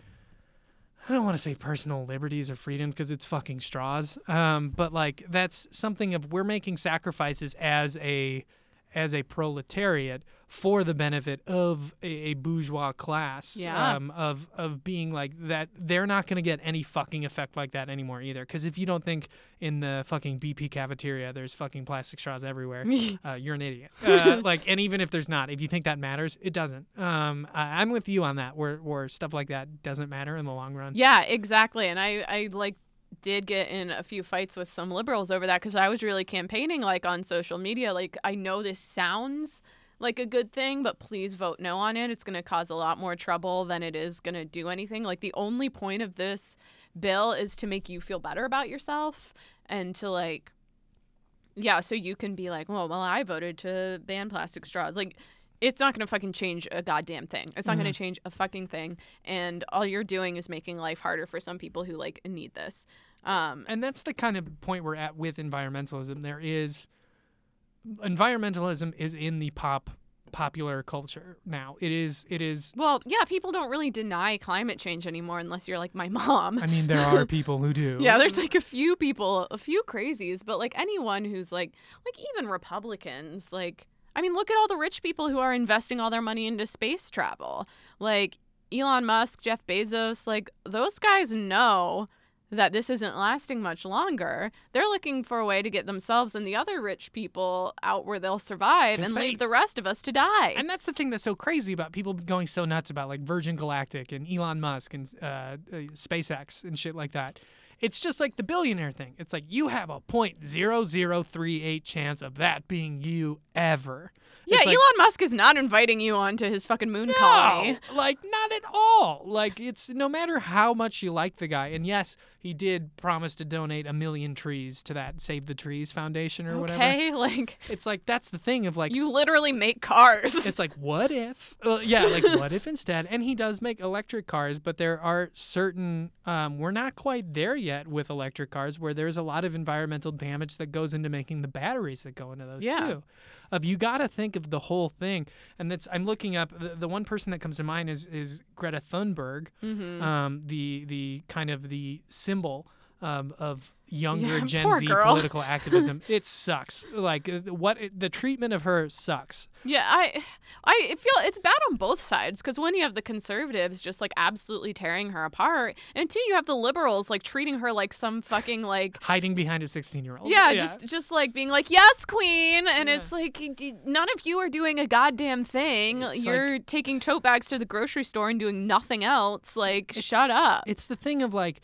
I don't want to say personal liberties or freedom because it's fucking straws. Um, but like that's something of we're making sacrifices as a as a proletariat for the benefit of a, a bourgeois class. Yeah. Um, of of being like that, they're not going to get any fucking effect like that anymore either. Because if you don't think in the fucking BP cafeteria there's fucking plastic straws everywhere, (laughs) uh, you're an idiot. Uh, (laughs) like, and even if there's not, if you think that matters, it doesn't. Um, I, I'm with you on that. Where where stuff like that doesn't matter in the long run. Yeah, exactly. And I, I like did get in a few fights with some liberals over that because I was really campaigning like on social media. Like I know this sounds like a good thing, but please vote no on it. It's going to cause a lot more trouble than it is going to do anything. Like the only point of this bill is to make you feel better about yourself and to like yeah, so you can be like, well, well, I voted to ban plastic straws. Like, it's not going to fucking change a goddamn thing. It's not going to change a fucking thing. And all you're doing is making life harder for some people who like need this. Um, and that's the kind of point we're at with environmentalism. There is environmentalism is in the pop popular culture now. It is it is well, yeah, people don't really deny climate change anymore unless you're like my (laughs) mom. I mean there are (laughs) people who do. Yeah, there's like a few people, a few crazies, but like anyone who's like, like even Republicans, like, I mean, look at all the rich people who are investing all their money into space travel. Like Elon Musk, Jeff Bezos, like those guys know that this isn't lasting much longer. They're looking for a way to get themselves and the other rich people out where they'll survive and leave the rest of us to die. And that's the thing that's so crazy about people going so nuts about like Virgin Galactic and Elon Musk and uh, uh, SpaceX and shit like that. It's just like the billionaire thing. It's like you have a point zero zero three eight chance of that being you ever. yeah, like, Elon Musk is not inviting you onto his fucking moon colony. Like not at all. Like it's no matter how much you like the guy, and yes, he did promise to donate a million trees to that Save the Trees Foundation or whatever. Okay, (laughs) like It's like that's the thing of like you literally make cars. it's like (laughs) what if uh, yeah like what if instead and he does make electric cars but there are certain um, we're not quite there yet with electric cars where there's a lot of environmental damage that goes into making the batteries that go into those Yeah. too of you got to think of the whole thing and that's i'm looking up the, the one person that comes to mind is is greta thunberg mm-hmm. um, the the kind of the symbol um, of younger Yeah, (laughs) Gen Z girl. political (laughs) activism. it sucks. Like uh, what the treatment of her sucks. Yeah, I I feel it's bad on both sides because when you have the conservatives just like absolutely tearing her apart, and two, you have the liberals like treating her like some fucking like (laughs) Hiding behind a 16 year old. yeah, just just like being like yes, queen, and Yeah. it's like none of you are doing a goddamn thing. It's You're taking tote bags to the grocery store and doing nothing else. Like shut up. it's the thing of like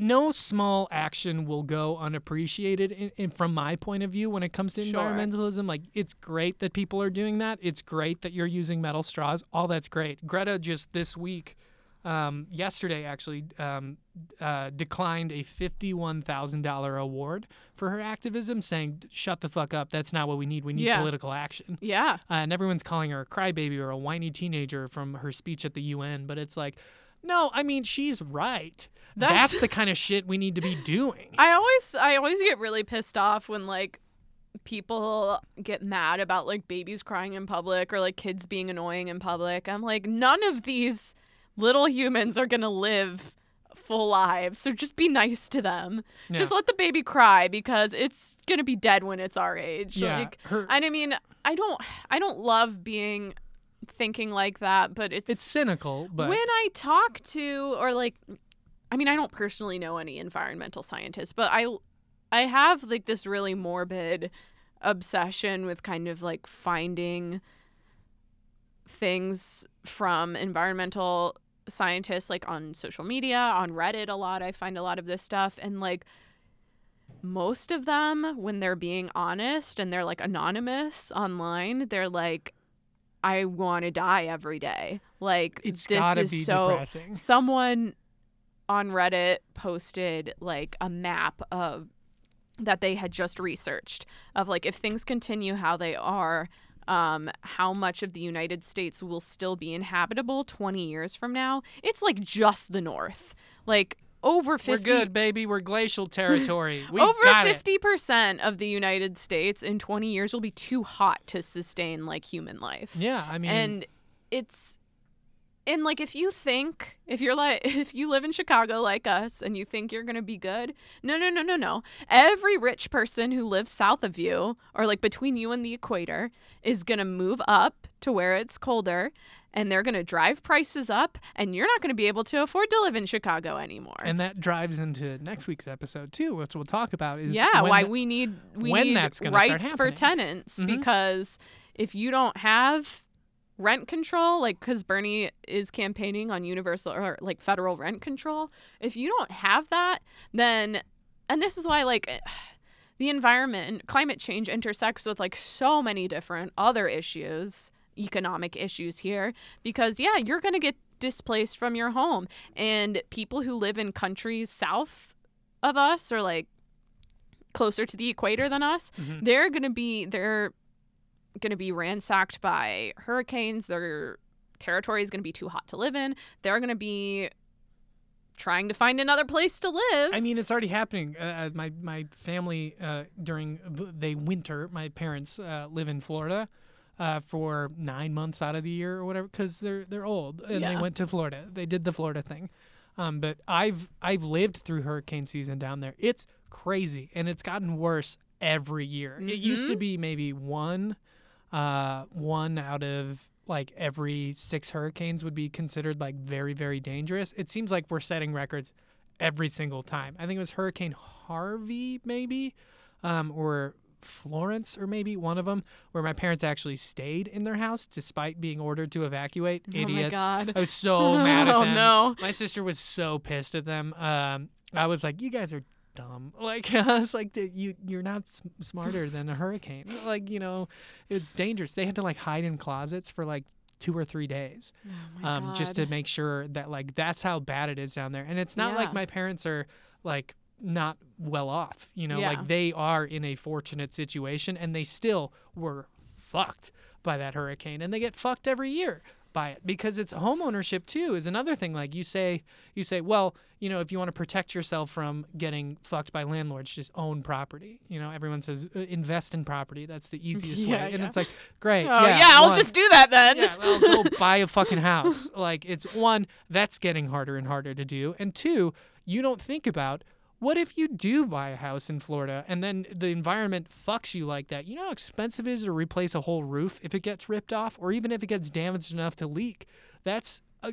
no small action will go unappreciated in, in, from my point of view when it comes to Sure. environmentalism like it's great that people are doing that it's great that you're using metal straws all that's great greta just this week um, yesterday actually um, uh, declined a $51000 award for her activism saying shut the fuck up that's not what we need we need Yeah. political action yeah. uh, and everyone's calling her a crybaby or a whiny teenager from her speech at the UN. But it's like, no, I mean she's right. That's, That's- the kind of shit we need to be doing. I always I always get really pissed off when like people get mad about like babies crying in public or like kids being annoying in public. I'm like none of these little humans are going to live full lives. So just be nice to them. Yeah. Just let the baby cry because it's going to be dead when it's our age. yeah, Like her, and I mean, I don't I don't love being thinking like that, but it's it's cynical, but when I talk to or like I mean I don't personally know any environmental scientists, but I I have like this really morbid obsession with kind of like finding things from environmental scientists like on social media, on Reddit a lot. I find a lot of this stuff and like most of them when they're being honest and they're like anonymous online, they're like I want to die every day. Like it's this gotta is be so depressing. someone on Reddit posted like a map of that they had just researched of like if things continue how they are um, how much of the United States will still be inhabitable 20 years from now. It's like just the north. Like over 50 We're good, baby. We're glacial (laughs) territory. We over got it. 50% of the United States in 20 years will be too hot to sustain like human life. Yeah, I mean, and it's and like if you think if you're like (laughs) if you live in Chicago like us and you think you're going to be good no no no no no every rich person who lives south of you or like between you and the equator is going to move up to where it's colder and they're going to drive prices up and you're not going to be able to afford to live in Chicago anymore. and that drives into next week's episode too, which we'll talk about. Is yeah, when why we need we when need that's gonna start rights for tenants Mhm. because if you don't have rent control like cuz Bernie is campaigning on universal or like federal rent control if you don't have that then and this is why like (sighs) the environment and climate change intersects with like so many different other issues economic issues here because yeah you're going to get displaced from your home and people who live in countries south of us or like closer to the equator than us Mhm. they're going to be they're going to be ransacked by hurricanes their territory is going to be too hot to live in they're going to be trying to find another place to live I mean, it's already happening. Uh, Uh, my my family uh, during the they winter, my parents uh, live in Florida uh, for nine months out of the year or whatever because they're they're old and they went to Florida. They did the Florida thing. Um, but I've I've lived through hurricane season down there. It's crazy and it's gotten worse every year. It used to Mhm. be maybe one, uh, one out of like every six hurricanes would be considered like very very dangerous. It seems like we're setting records every single time. I think it was Hurricane Harvey, maybe, um, or Florence, or maybe one of them, where my parents actually stayed in their house despite being ordered to evacuate. oh Idiots! my god I was so (laughs) mad at them oh them. no My sister was so pissed at them. Um, I was like, "You guys are dumb." (laughs) Like (laughs) I was like, "Th- "You you're not s- smarter than a hurricane. (laughs) Like you know, it's dangerous." They had to like hide in closets for like two or three days oh um, just to make sure that like that's how bad it is down there. And it's not Yeah. like my parents are like not well off, you know, Yeah. like they are in a fortunate situation and they still were fucked by that hurricane and they get fucked every year by it because it's home ownership too is another thing like you say you say well you know if you want to protect yourself from getting fucked by landlords just own property. You know everyone says uh, invest in property. That's the (laughs) easiest Yeah, way. And it's like great oh yeah, i'll one, just do that then. Yeah, i'll go (laughs) buy a fucking house. Like, it's one, that's getting harder and harder to do. And two, you don't think about what if you do buy a house in Florida and then the environment fucks you like that? You know how expensive it is to replace a whole roof if it gets ripped off or even if it gets damaged enough to leak? That's a,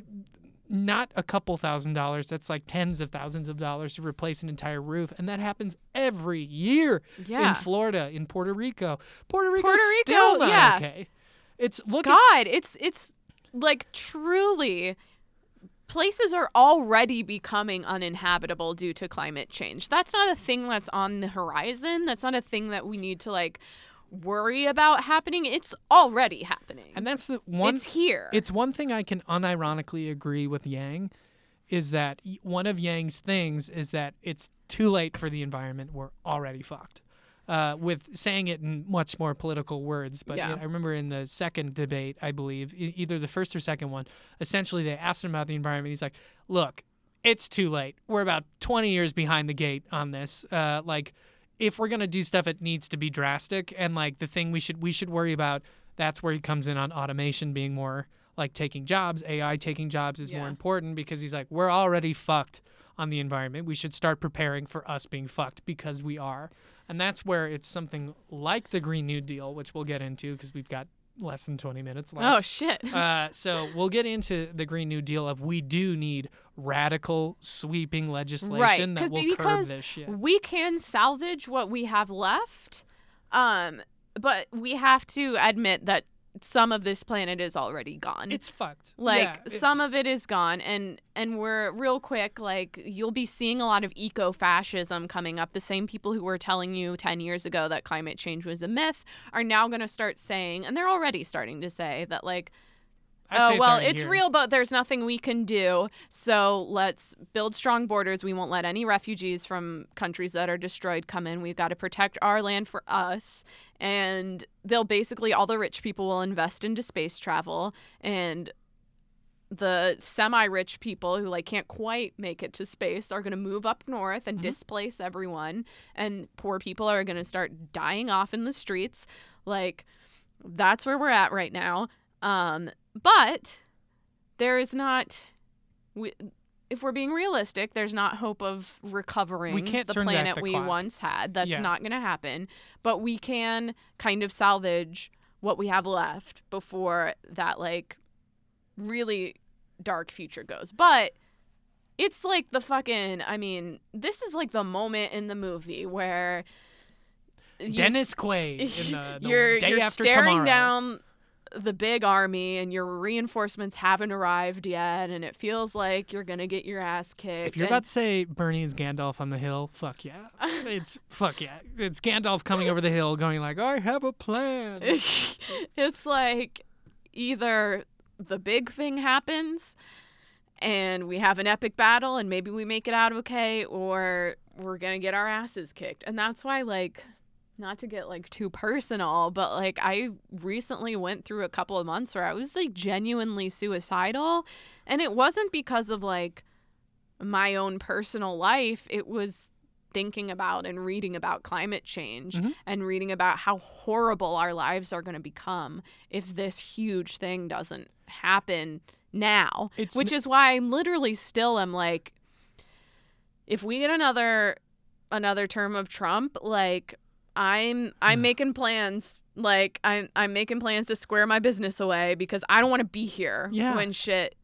not a couple thousand dollars. That's like tens of thousands of dollars to replace an entire roof. And that happens every year yeah in Florida, in Puerto Rico. Puerto Rico's Puerto Rico, still not yeah. okay. It's look at God, it's it's like truly places are already becoming uninhabitable due to climate change. That's not a thing that's on the horizon. That's not a thing that we need to like worry about happening. It's already happening. And that's the one. it's here. It's one thing I can unironically agree with Yang, is that one of Yang's things is that it's too late for the environment. We're already fucked. Uh, with saying it in much more political words, but Yeah. I remember in the second debate, I believe, either the first or second one, essentially they asked him about the environment. He's like, "Look, it's too late. We're about 20 years behind the gate on this. Uh, like, if we're gonna do stuff, it needs to be drastic. And like the thing we should we should worry about. That's where he comes in on automation being more like taking jobs. AI taking jobs is more important because he's like, we're already fucked on the environment. We should start preparing for us being fucked because we are. And that's where it's something like the Green New Deal, which we'll get into because we've got less than 20 minutes left. oh shit. Uh, so we'll get into the Green New Deal of we do need radical, sweeping legislation that 'cause- will curb because this shit. we can salvage what we have left. Um but we have to admit that some of this planet is already gone. It's fucked. like Yeah, some of it is gone and and we're real quick like you'll be seeing a lot of eco-fascism coming up the same people who were telling you 10 years ago that climate change was a myth are now going to start saying and they're already starting to say that like oh well, it's real, but there's nothing we can do. So let's build strong borders. We won't let any refugees from countries that are destroyed come in. We've got to protect our land for us. And they'll basically all the rich people will invest into space travel, and the semi-rich people who like can't quite make it to space are going to move up north and Mhm. displace everyone and poor people are going to start dying off in the streets like that's where we're at right now um but there is not we, if we're being realistic there's not hope of recovering can't the planet the we clock. once had that's Yeah. not going to happen but we can kind of salvage what we have left before that like really dark future goes. But it's like the fucking I mean, this is like the moment in the movie where you- Dennis Quaid in the, the (laughs) you're day you're after staring tomorrow. down the big army and your reinforcements haven't arrived yet and it feels like you're to get your ass kicked. If you're and- about to say Bernie is Gandalf on the hill, fuck yeah. (laughs) It's fuck yeah. It's Gandalf coming over the hill going like, I have a plan. (laughs) it's like either the big thing happens and we have an epic battle and maybe we make it out okay or we're to get our asses kicked. And that's why like not to get like too personal, but like I recently went through a couple of months where I was like genuinely suicidal and it wasn't because of like my own personal life. It was thinking about and reading about climate change Mhm. and reading about how horrible our lives are going to become if this huge thing doesn't happen now. It's which is why I literally still am like if we get another another term of Trump, like I'm I'm making plans like I'm I'm making plans to square my business away because I don't want to be here Yeah. when shit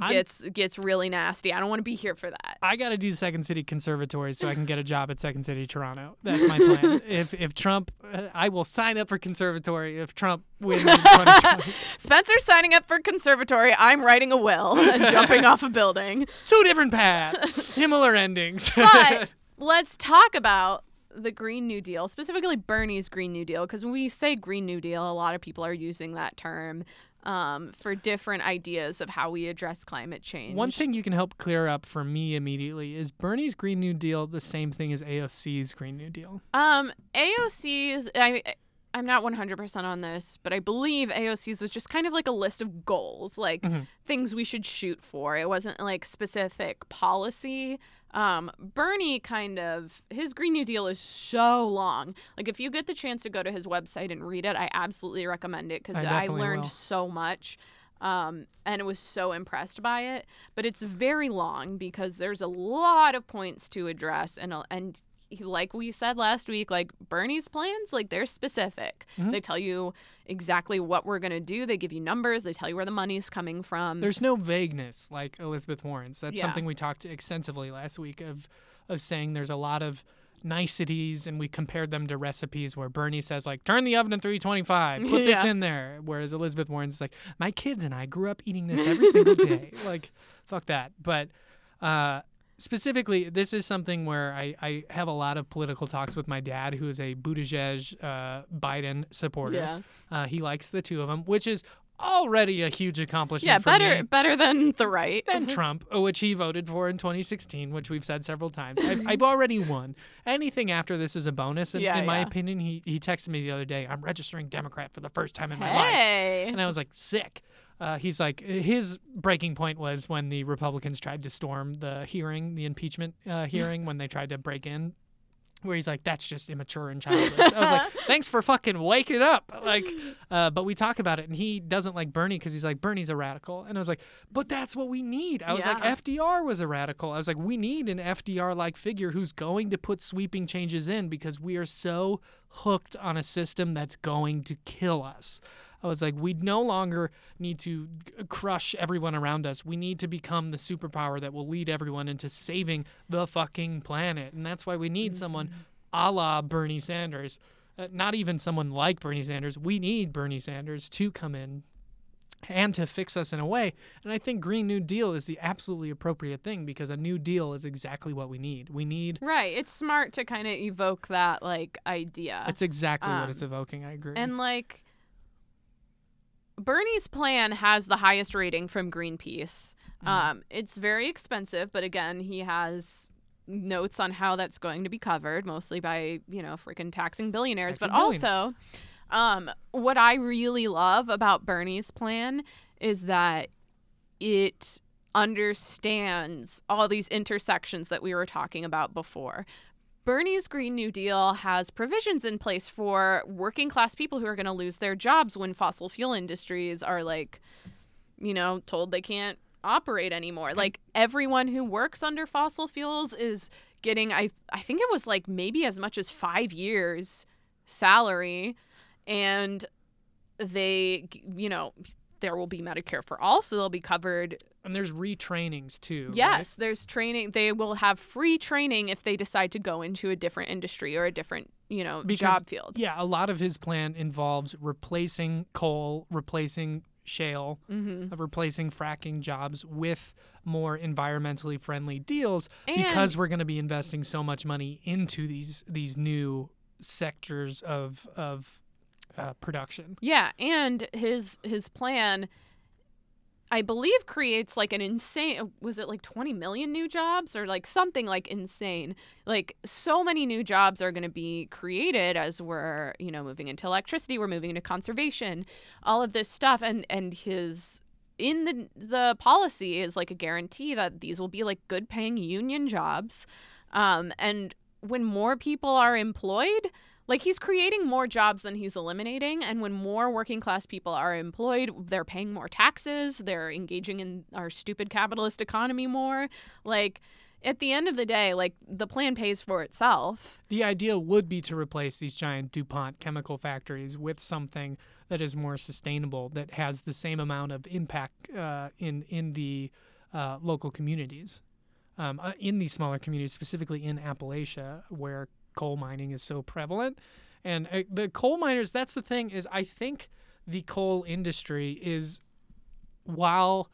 I'm- gets gets really nasty. I don't want to be here for that. I got to do Second City Conservatory so I can get a job at Second City Toronto. (laughs) That's my plan. if if Trump, uh, I will sign up for Conservatory if Trump wins in (laughs) 2020. Spencer's signing up for conservatory. I'm writing a will (laughs) and jumping off a building. Two different paths, similar endings. But let's talk about the Green New Deal, specifically Bernie's Green New Deal, because when we say Green New Deal, a lot of people are using that term um, for different ideas of how we address climate change. One thing you can help clear up for me immediately is Bernie's Green New Deal the same thing as AOC's Green New Deal? Um, AOC's, I, I'm not 100% on this, but I believe AOC's was just kind of like a list of goals, like Mhm. things we should shoot for. It wasn't like specific policy. Um, Bernie kind of, his Green New Deal is so long. Like, if you get the chance to go to his website and read it, I absolutely recommend it because I I, learned will. so much. Um, and was so impressed by it. But it's very long because there's a lot of points to address, and and like we said last week, like Bernie's plans, like they're specific. Mhm. They tell you exactly what we're gonna do. They give you numbers. They tell you where the money's coming from. There's no vagueness like Elizabeth Warren's. That's Yeah. something we talked extensively last week of of saying there's a lot of niceties and we compared them to recipes where Bernie says like turn the oven to 325 (laughs) put this in there whereas Elizabeth Warren's like my kids and I grew up eating this every single day (laughs) like fuck that but uh specifically this is something where I, I have a lot of political talks with my dad who is a Buttigieg uh, Biden supporter yeah, uh, he likes the two of them which is already a huge accomplishment yeah, for better me better than the right. than (laughs) Trump, uh, which he voted for in 2016, which we've said several times. I've, I've already won. Anything after this is a bonus. And Yeah, in my yeah. opinion, he, he texted me the other day, I'm registering Democrat for the first time in my life. hey, And I was like, sick. Uh, he's like, his breaking point was when the Republicans tried to storm the hearing, the impeachment uh, (laughs) hearing, when they tried to break in. Where he's like, that's just immature and childish. I was like, (laughs) thanks for fucking waking up. Like, uh, but we talk about it, and he doesn't like Bernie because he's like, Bernie's a radical. And I was like, but that's what we need. I was like, FDR was a radical. I was like, we need an FDR like figure who's going to put sweeping changes in because we are so hooked on a system that's going to kill us. I was like, we no longer need to crush everyone around us. We need to become the superpower that will lead everyone into saving the fucking planet. And that's why we need someone a la Bernie Sanders. Uh, not even someone like Bernie Sanders. We need Bernie Sanders to come in and to fix us in a way. And I think Green New Deal is the absolutely appropriate thing because a New Deal is exactly what we need. We need. right. It's smart to kind of evoke that like idea. It's exactly what it's Um, evoking. I agree. And like Bernie's plan has the highest rating from Greenpeace. Mhm. Um, it's very expensive, but again, he has notes on how that's going to be covered, mostly by you know freaking taxing billionaires, Taxing but also. Um, what I really love about Bernie's plan is that it understands all these intersections that we were talking about before. Bernie's Green New Deal has provisions in place for working class people who are going to lose their jobs when fossil fuel industries are like, you know, told they can't operate anymore. Like everyone who works under fossil fuels is getting I I think it was like maybe as much as 5 years salary and they you know there will be Medicare for all so they'll be covered And there's retrainings too. right? Yes, there's training. They will have free training if they decide to go into a different industry or a different, you know, Because- job field. Yeah, a lot of his plan involves replacing coal, replacing shale, Mm-hmm. of replacing fracking jobs with more environmentally friendly deals And because we're going to be investing so much money into these these new sectors of of uh, production. yeah, and his his plan I believe creates like an insane was it like 20 million new jobs or like something like insane. Like so many new jobs are going to be created as we're, you know, moving into electricity, we're moving into conservation, all of this stuff and and his in the the policy is like a guarantee that these will be like good paying union jobs. Um and when more people are employed, like he's creating more jobs than he's eliminating and when more working class people are employed they're paying more taxes they're engaging in our stupid capitalist economy more. Like at the end of the day like the plan pays for itself. The idea would be to replace these giant DuPont chemical factories with something that is more sustainable, that has the same amount of impact uh, in in the uh, local communities, um, uh, in these smaller communities, specifically in Appalachia, where coal mining is so prevalent. And uh, the coal miners, that's the thing, is I think the coal industry is, while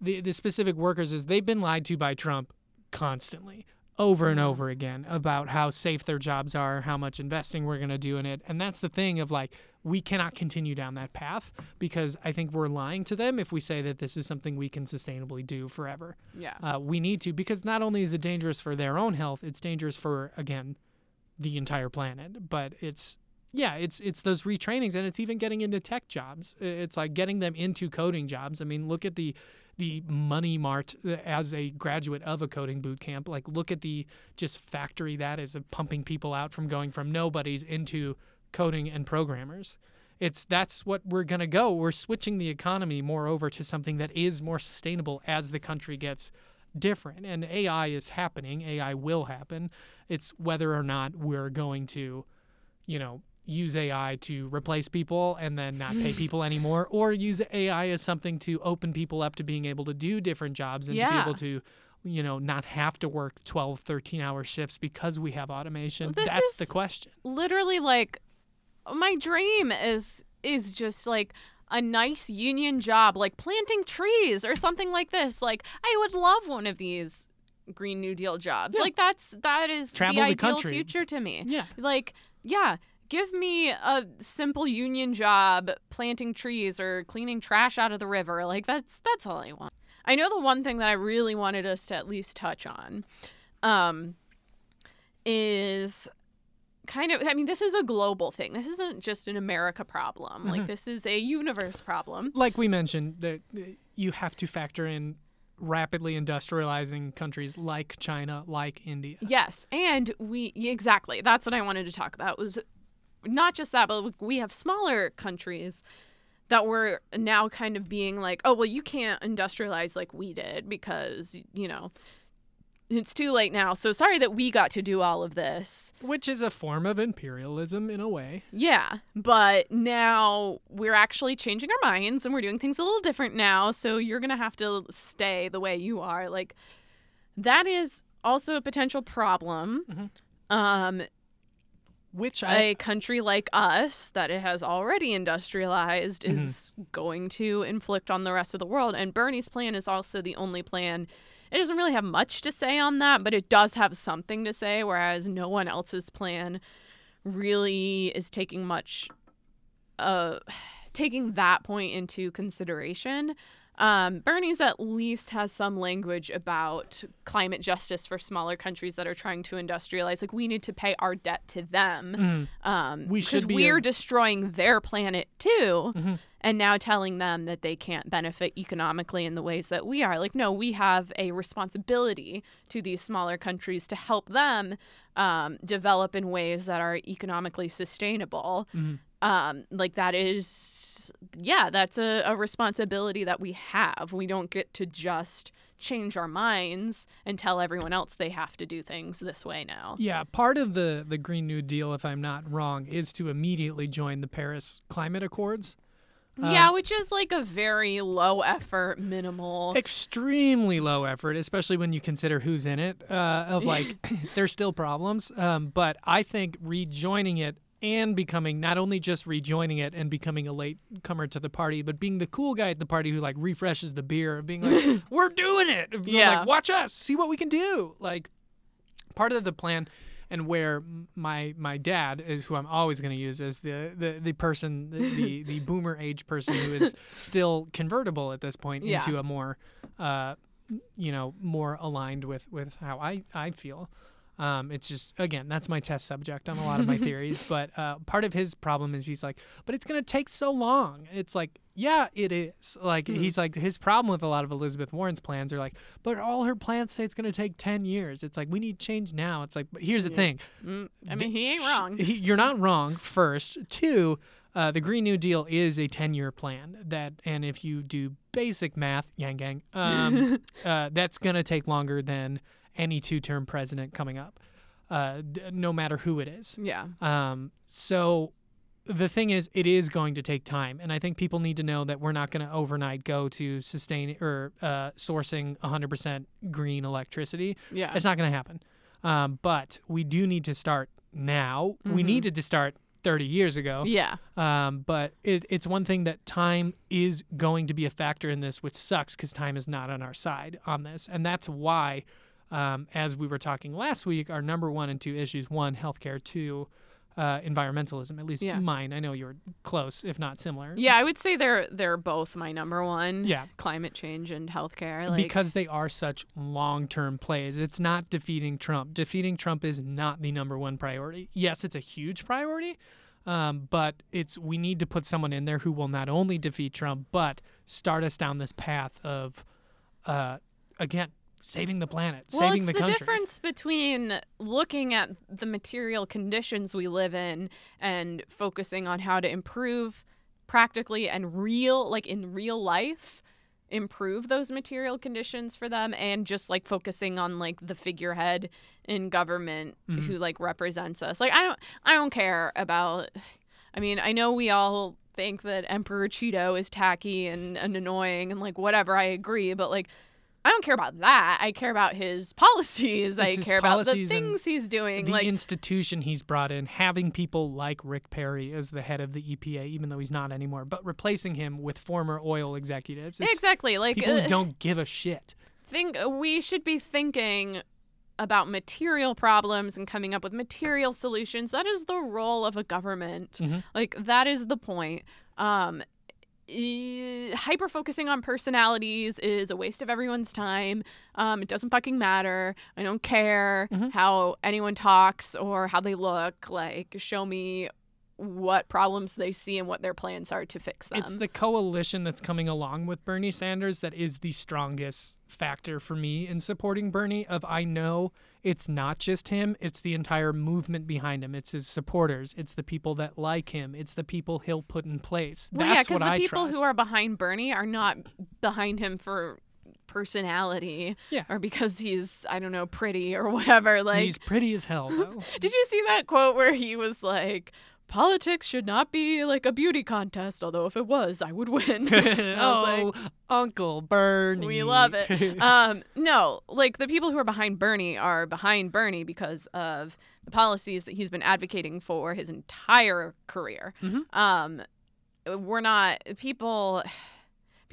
the the specific workers is they've been lied to by Trump constantly over and over again about how safe their jobs are, how much investing we're going to do in it. And that's the thing of like, we cannot continue down that path because I think we're lying to them if we say that this is something we can sustainably do forever. yeah Uh, we need to because not only is it dangerous for their own health, it's dangerous for, again, the entire planet. But it's, yeah, it's it's those retrainings and it's even getting into tech jobs. It's like getting them into coding jobs. I mean, look at the the money mart uh, as a graduate of a coding boot camp. Like look at the just factory that is of pumping people out from going from nobodies into coding and programmers. It's that's what we're gonna go. We're switching the economy more over to something that is more sustainable as the country gets different. And AI is happening. AI will happen. It's whether or not we're going to, you know, use AI to replace people and then not pay (sighs) people anymore, or use AI as something to open people up to being able to do different jobs and to be able to, you know, not have to work 12, 13 hour shifts because we have automation. This That's the question. literally like my dream is is just like a nice union job like planting trees or something like this like i would love one of these green new deal jobs Yeah. like that's that is Travel the the ideal country. future to me Yeah. like yeah give me a simple union job planting trees or cleaning trash out of the river like that's that's all i want i know the one thing that i really wanted us to at least touch on um is kind of i mean this is a global thing this isn't just an america problem like Mhm. this is a universe problem Like we mentioned, that you have to factor in rapidly industrializing countries like China, like India. Yes, and we exactly. That's what I wanted to talk about was not just that, but we have smaller countries that were now kind of being like, "Oh, well, you can't industrialize like we did because, you know, it's too late now. So sorry that we got to do all of this." Which is a form of imperialism in a way. Yeah, but now we're actually changing our minds and we're doing things a little different now, so you're going to have to stay the way you are. Like that is also a potential problem. Mhm. Um Which I a country like us that it has already industrialized is going to inflict on the rest of the world and bernie's plan is also the only plan it doesn't really have much to say on that but it does have something to say whereas no one else's plan really is taking much uh (sighs) taking that point into consideration, um, Bernie's at least has some language about climate justice for smaller countries that are trying to industrialize. Like we need to pay our debt to them. Mhm. Um, We should because be we're a- destroying their planet too, Mhm. And now telling them that they can't benefit economically in the ways that we are. Like, no, we have a responsibility to these smaller countries to help them um, develop in ways that are economically sustainable. Mhm. Um, like that is, yeah, that's a, a responsibility that we have. We don't get to just change our minds and tell everyone else they have to do things this way now. Yeah, part of the the Green New Deal, if I'm not wrong, is to immediately join the Paris Climate Accords. Yeah, Um, which is like a very low effort, minimal. extremely low effort, especially when you consider who's in it. Uh, of like, (laughs) (coughs) there's still problems, um, but I think rejoining it and becoming not only just rejoining it and becoming a late comer to the party, but being the cool guy at the party who like refreshes the beer, and being like, (laughs) "We're doing it!" Yeah. like, watch us, see what we can do. Like, part of the plan. And where my my dad is, who I'm always going to use as the, the the person, the, the (laughs) the boomer age person who is still convertible at this point Yeah. into a more uh, you know more aligned with with how I I feel. Um, it's just again that's my test subject on a lot of my (laughs) theories. But uh, part of his problem is he's like, but it's gonna take so long. It's like, yeah, it is. Like Mhm. he's like his problem with a lot of Elizabeth Warren's plans are like, but all her plans say it's gonna take ten years. It's like we need change now. It's like, but here's the Yeah. thing. Mm, I mean, he ain't wrong. he- you're not wrong. First, two, uh, the Green New Deal is a 10-year plan that, and if you do basic math, yang gang, um, (laughs) uh, that's gonna take longer than any two-term president coming up, uh, d- no matter who it is. yeah. Um, so the thing is, it is going to take time, and I think people need to know that we're not going to overnight go to sustain or uh, sourcing 100% green electricity. Yeah. It's not going to happen. Um, but we do need to start now. We Mhm. needed to start 30 years ago. Yeah. Um, but it, it's one thing that time is going to be a factor in this, which sucks because time is not on our side on this. And that's why, um, as we were talking last week, our number one and two issues one, healthcare, two, uh, environmentalism, at least Yeah. mine. I know you're close, if not similar. Yeah, I would say they're they're both my number one. Yeah. Climate change and healthcare. Like, because they are such long-term plays. It's not defeating Trump. Defeating Trump is not the number one priority. Yes, it's a huge priority, um, but it's we need to put someone in there who will not only defeat Trump but start us down this path of, uh, again, saving the planet, well, saving it's the the, country. difference between looking at the material conditions we live in and focusing on how to improve practically and real, like in real life, improve those material conditions for them, and just like focusing on like the figurehead in government Mhm. who like represents us. Like I don't, I don't care about. (sighs) I mean, I know we all think that Emperor Cheeto is tacky and, and annoying and like whatever. I agree, but like. I don't care about that. I care about his (laughs) policies. I his care about the things he's doing. the like institution he's brought in, having people like Rick Perry as the head of the EPA, even though he's not anymore, but replacing him with former oil executives. It's exactly, like people uh, who don't give a shit. think we should be thinking about material problems and coming up with material solutions. That is the role of a government. Mhm. Like that is the point. Um hyper focusing on personalities is a waste of everyone's time. Um, it doesn't fucking matter. I don't care Mhm. how anyone talks or how they look. Like, show me what problems they see and what their plans are to fix them. It's the coalition that's coming along with Bernie Sanders that is the strongest factor for me in supporting Bernie. Of I know it's not just him; it's the entire movement behind him. It's his supporters. It's the people that like him. It's the people he'll put in place. Well, yeah, That's because what the I people who are behind Bernie are not behind him for personality Yeah. or because he's I don't know pretty or (laughs) whatever. Like, He's pretty as hell, though. (laughs) did you see that quote where he was like? Politics should not be like a beauty contest, although if it was, I would win. (laughs) Was (laughs) like, oh, Uncle Bernie. we love it. (laughs) um, no, like the people who are behind Bernie are behind Bernie because of the policies that he's been advocating for his entire career. Mhm. Um, we're not people.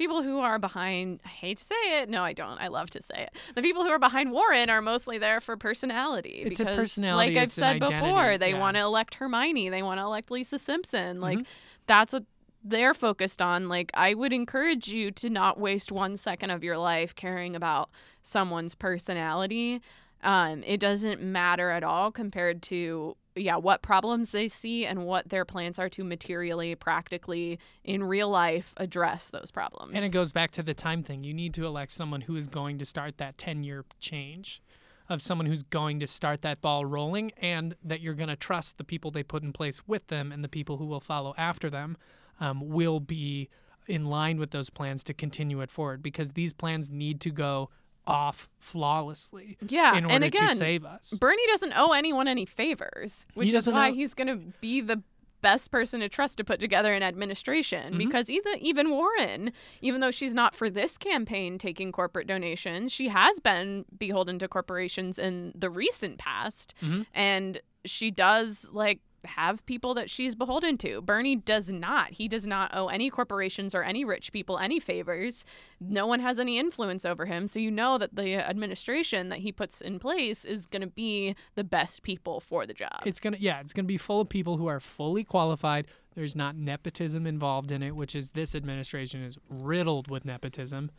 People who are behind, I hate to say it. No, I don't. I love to say it. The people who are behind Warren are mostly there for personality. It's a because, personality, Like I've said before, they yeah. want to elect Hermione. They want to elect Lisa Simpson. Like Mhm. that's what they're focused on. Like, I would encourage you to not waste one second of your life caring about someone's personality. Um, it doesn't matter at all compared to yeah what problems they see and what their plans are to materially practically in real life address those problems And it goes back to the time thing. You need to elect someone who is going to start that 10 year change, of someone who's going to start that ball rolling, and that you're going to trust the people they put in place with them and the people who will follow after them um, will be in line with those plans to continue it forward because these plans need to go off flawlessly yeah in order and again to save us. bernie doesn't owe anyone any favors which is why owe- he's going to be the best person to trust to put together an administration Mhm. because either even Warren, even though she's not for this campaign taking corporate donations, she has been beholden to corporations in the recent past, Mhm. and she does like have people that she's beholden to. Bernie does not. He does not owe any corporations or any rich people any favors. No one has any influence over him, so you know that the administration that he puts in place is going to be the best people for the job. It's gonna yeah, it's gonna be full of people who are fully qualified. There's not nepotism involved in it, which is this administration is riddled with nepotism.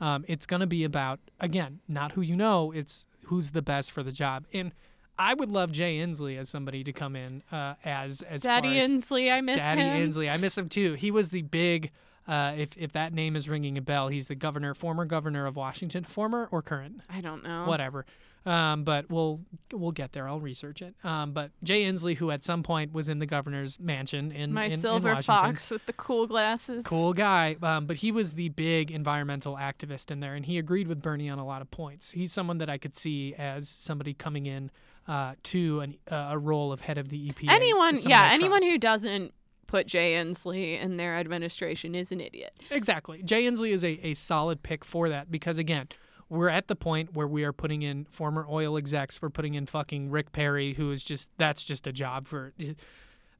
Um, it's gonna be about again, not who you know, it's who's the best for the job. And I would love Jay Inslee as somebody to come in uh, as as Daddy as Inslee, I miss Daddy him. Daddy Inslee. I miss him too. He was the big. Uh, if if that name is ringing a bell, he's the governor, former governor of Washington, former or current I don't know. whatever. Um, but we'll we'll get there. I'll research it. Um, but Jay Inslee, who at some point was in the governor's mansion in My in, in silver Washington, fox with the cool glasses. cool guy. Um, but he was the big environmental activist in there, and he agreed with Bernie on a lot of points. He's someone that I could see as somebody coming in uh, to an, uh, a role of head of the EPA. Anyone, yeah, anyone who doesn't put Jay Inslee in their administration is an idiot. Exactly. Jay Inslee is a, a solid pick for that because, again, we're at the point where we are putting in former oil execs. We're putting in fucking Rick Perry, who is just, that's just a job for.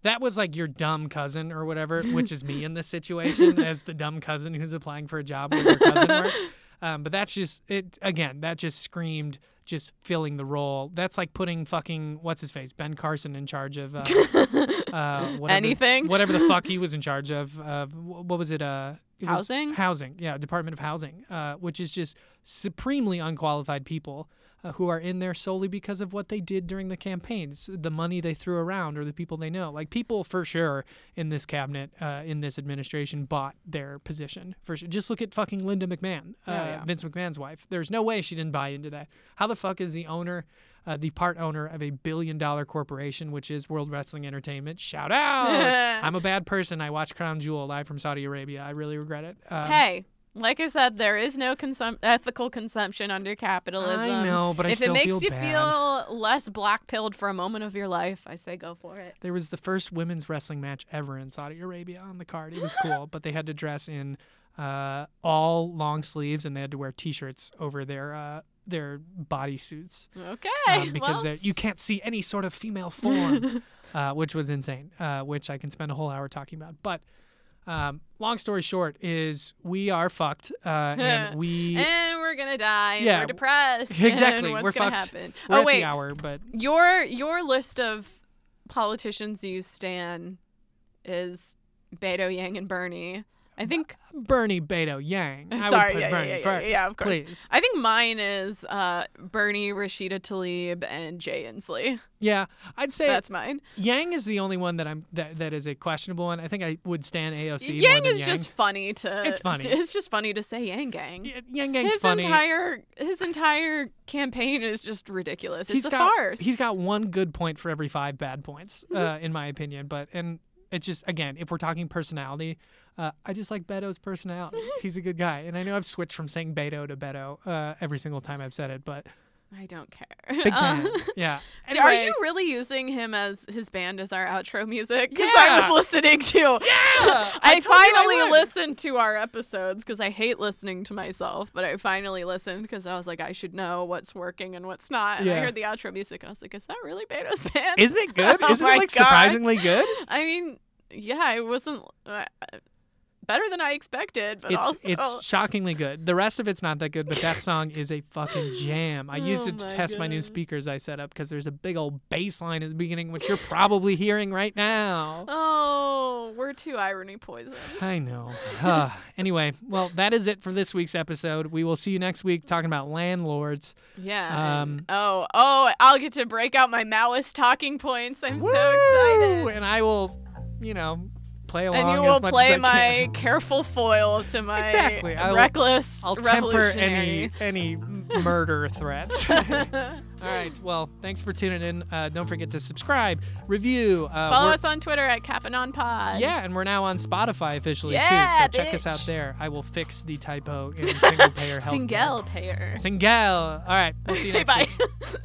That was like your dumb cousin or whatever, which is me in this situation (laughs) as the dumb cousin who's applying for a job where your cousin works. (laughs) Um, but that's just, it again, that just screamed just filling the role. That's like putting fucking, what's his face, Ben Carson in charge of. Uh, (laughs) uh, whatever, Anything? whatever the fuck he (laughs) was in charge of. Uh, what was it? Uh, it was Housing? housing. Yeah, Department of Housing, uh, which is just supremely unqualified people uh, who are in there solely because of what they did during the campaigns, the money they threw around, or the people they know. Like people for sure in this cabinet, uh, in this administration, bought their position for sure. Just look at fucking Linda McMahon, uh, Oh, yeah. Vince McMahon's wife. There's no way she didn't buy into that. How the fuck is the owner? Uh, the part owner of a billion dollar corporation, which is World Wrestling Entertainment. Shout out! (laughs) I'm a bad person. I watched Crown Jewel live from Saudi Arabia. I really regret it. Um, hey, like I said, there is no consum- ethical consumption under capitalism. I know, but I if still it makes feel you bad. feel less black pilled for a moment of your life, I say go for it. There was the first women's wrestling match ever in Saudi Arabia on the card. It was (laughs) cool, but they had to dress in uh, all long sleeves and they had to wear T-shirts over their uh, their bodysuits Okay. um, because well, you can't see any sort of female form, (laughs) uh, which was insane. Uh, which I can spend a whole hour talking about. But um, long story short is we are fucked, uh, (laughs) and we and we're gonna die. And Yeah, we're depressed. (laughs) exactly, And what's we're gonna fucked. happen? we're oh wait, hour, but your your list of politicians you stand is Beto, Yang, and Bernie. I think Bernie Beto Yang. (laughs) I Sorry, yeah, yeah, Bernie yeah, yeah, first, yeah, of course. please. I think mine is uh, Bernie, Rashida Tlaib, and Jay Inslee. Yeah, I'd say That's mine. Yang is the only one that I'm that, that is a questionable one. I think I would stand AOC. Yang is just funny to. It's funny. (laughs) It's just funny to say Yang Gang. Y- Yang Gang's his funny. entire his entire campaign is just ridiculous. It's he's a got farce. he's got one good point for every five bad points, uh, in my opinion. But and it's just again, if we're talking personality, uh, I just like Beto's personality. (laughs) he's a good guy, and I know I've switched from saying Beto to Beto uh, every single time I've said it, but I don't care. big Uh, fan. yeah. (laughs) d- Are you really using him as his band as our outro music? Because Yeah. I was listening to. Yeah, (laughs) I, I you I finally listened to our episodes because I hate listening to myself, but I finally listened because I was like, I should know what's working and what's not. And I heard the outro music. I was like, is that really Beto's band? Isn't it good? (laughs) Oh Isn't it like God. surprisingly good? I mean, yeah, it wasn't. Uh, better than I expected, but it's also it's shockingly good. The rest of it's not that good, but that (laughs) song is a fucking jam. I used Oh it to test my new speakers I set up because there's a big old bass line at the beginning, which you're probably hearing right now. Oh, we're too irony poisoned. I know. Ah, (laughs) anyway, well, that is it for this week's episode. We will see you next week talking about landlords. Yeah. Um, oh, oh, I'll get to break out my Maoist talking points. I'm so excited. And I will, you know, play along And you will play my (laughs) careful foil to my Exactly. I will- reckless I'll temper any any murder (laughs) threats. (laughs) All right. Well, thanks for tuning in. Uh, don't forget to subscribe, review. Uh, Follow us on Twitter at CapAnonPod. Yeah, and we're now on Spotify officially Yeah, too. So check us out there. I will fix the typo in single payer health. Single payer. Single. All right. We'll see you next bye. week.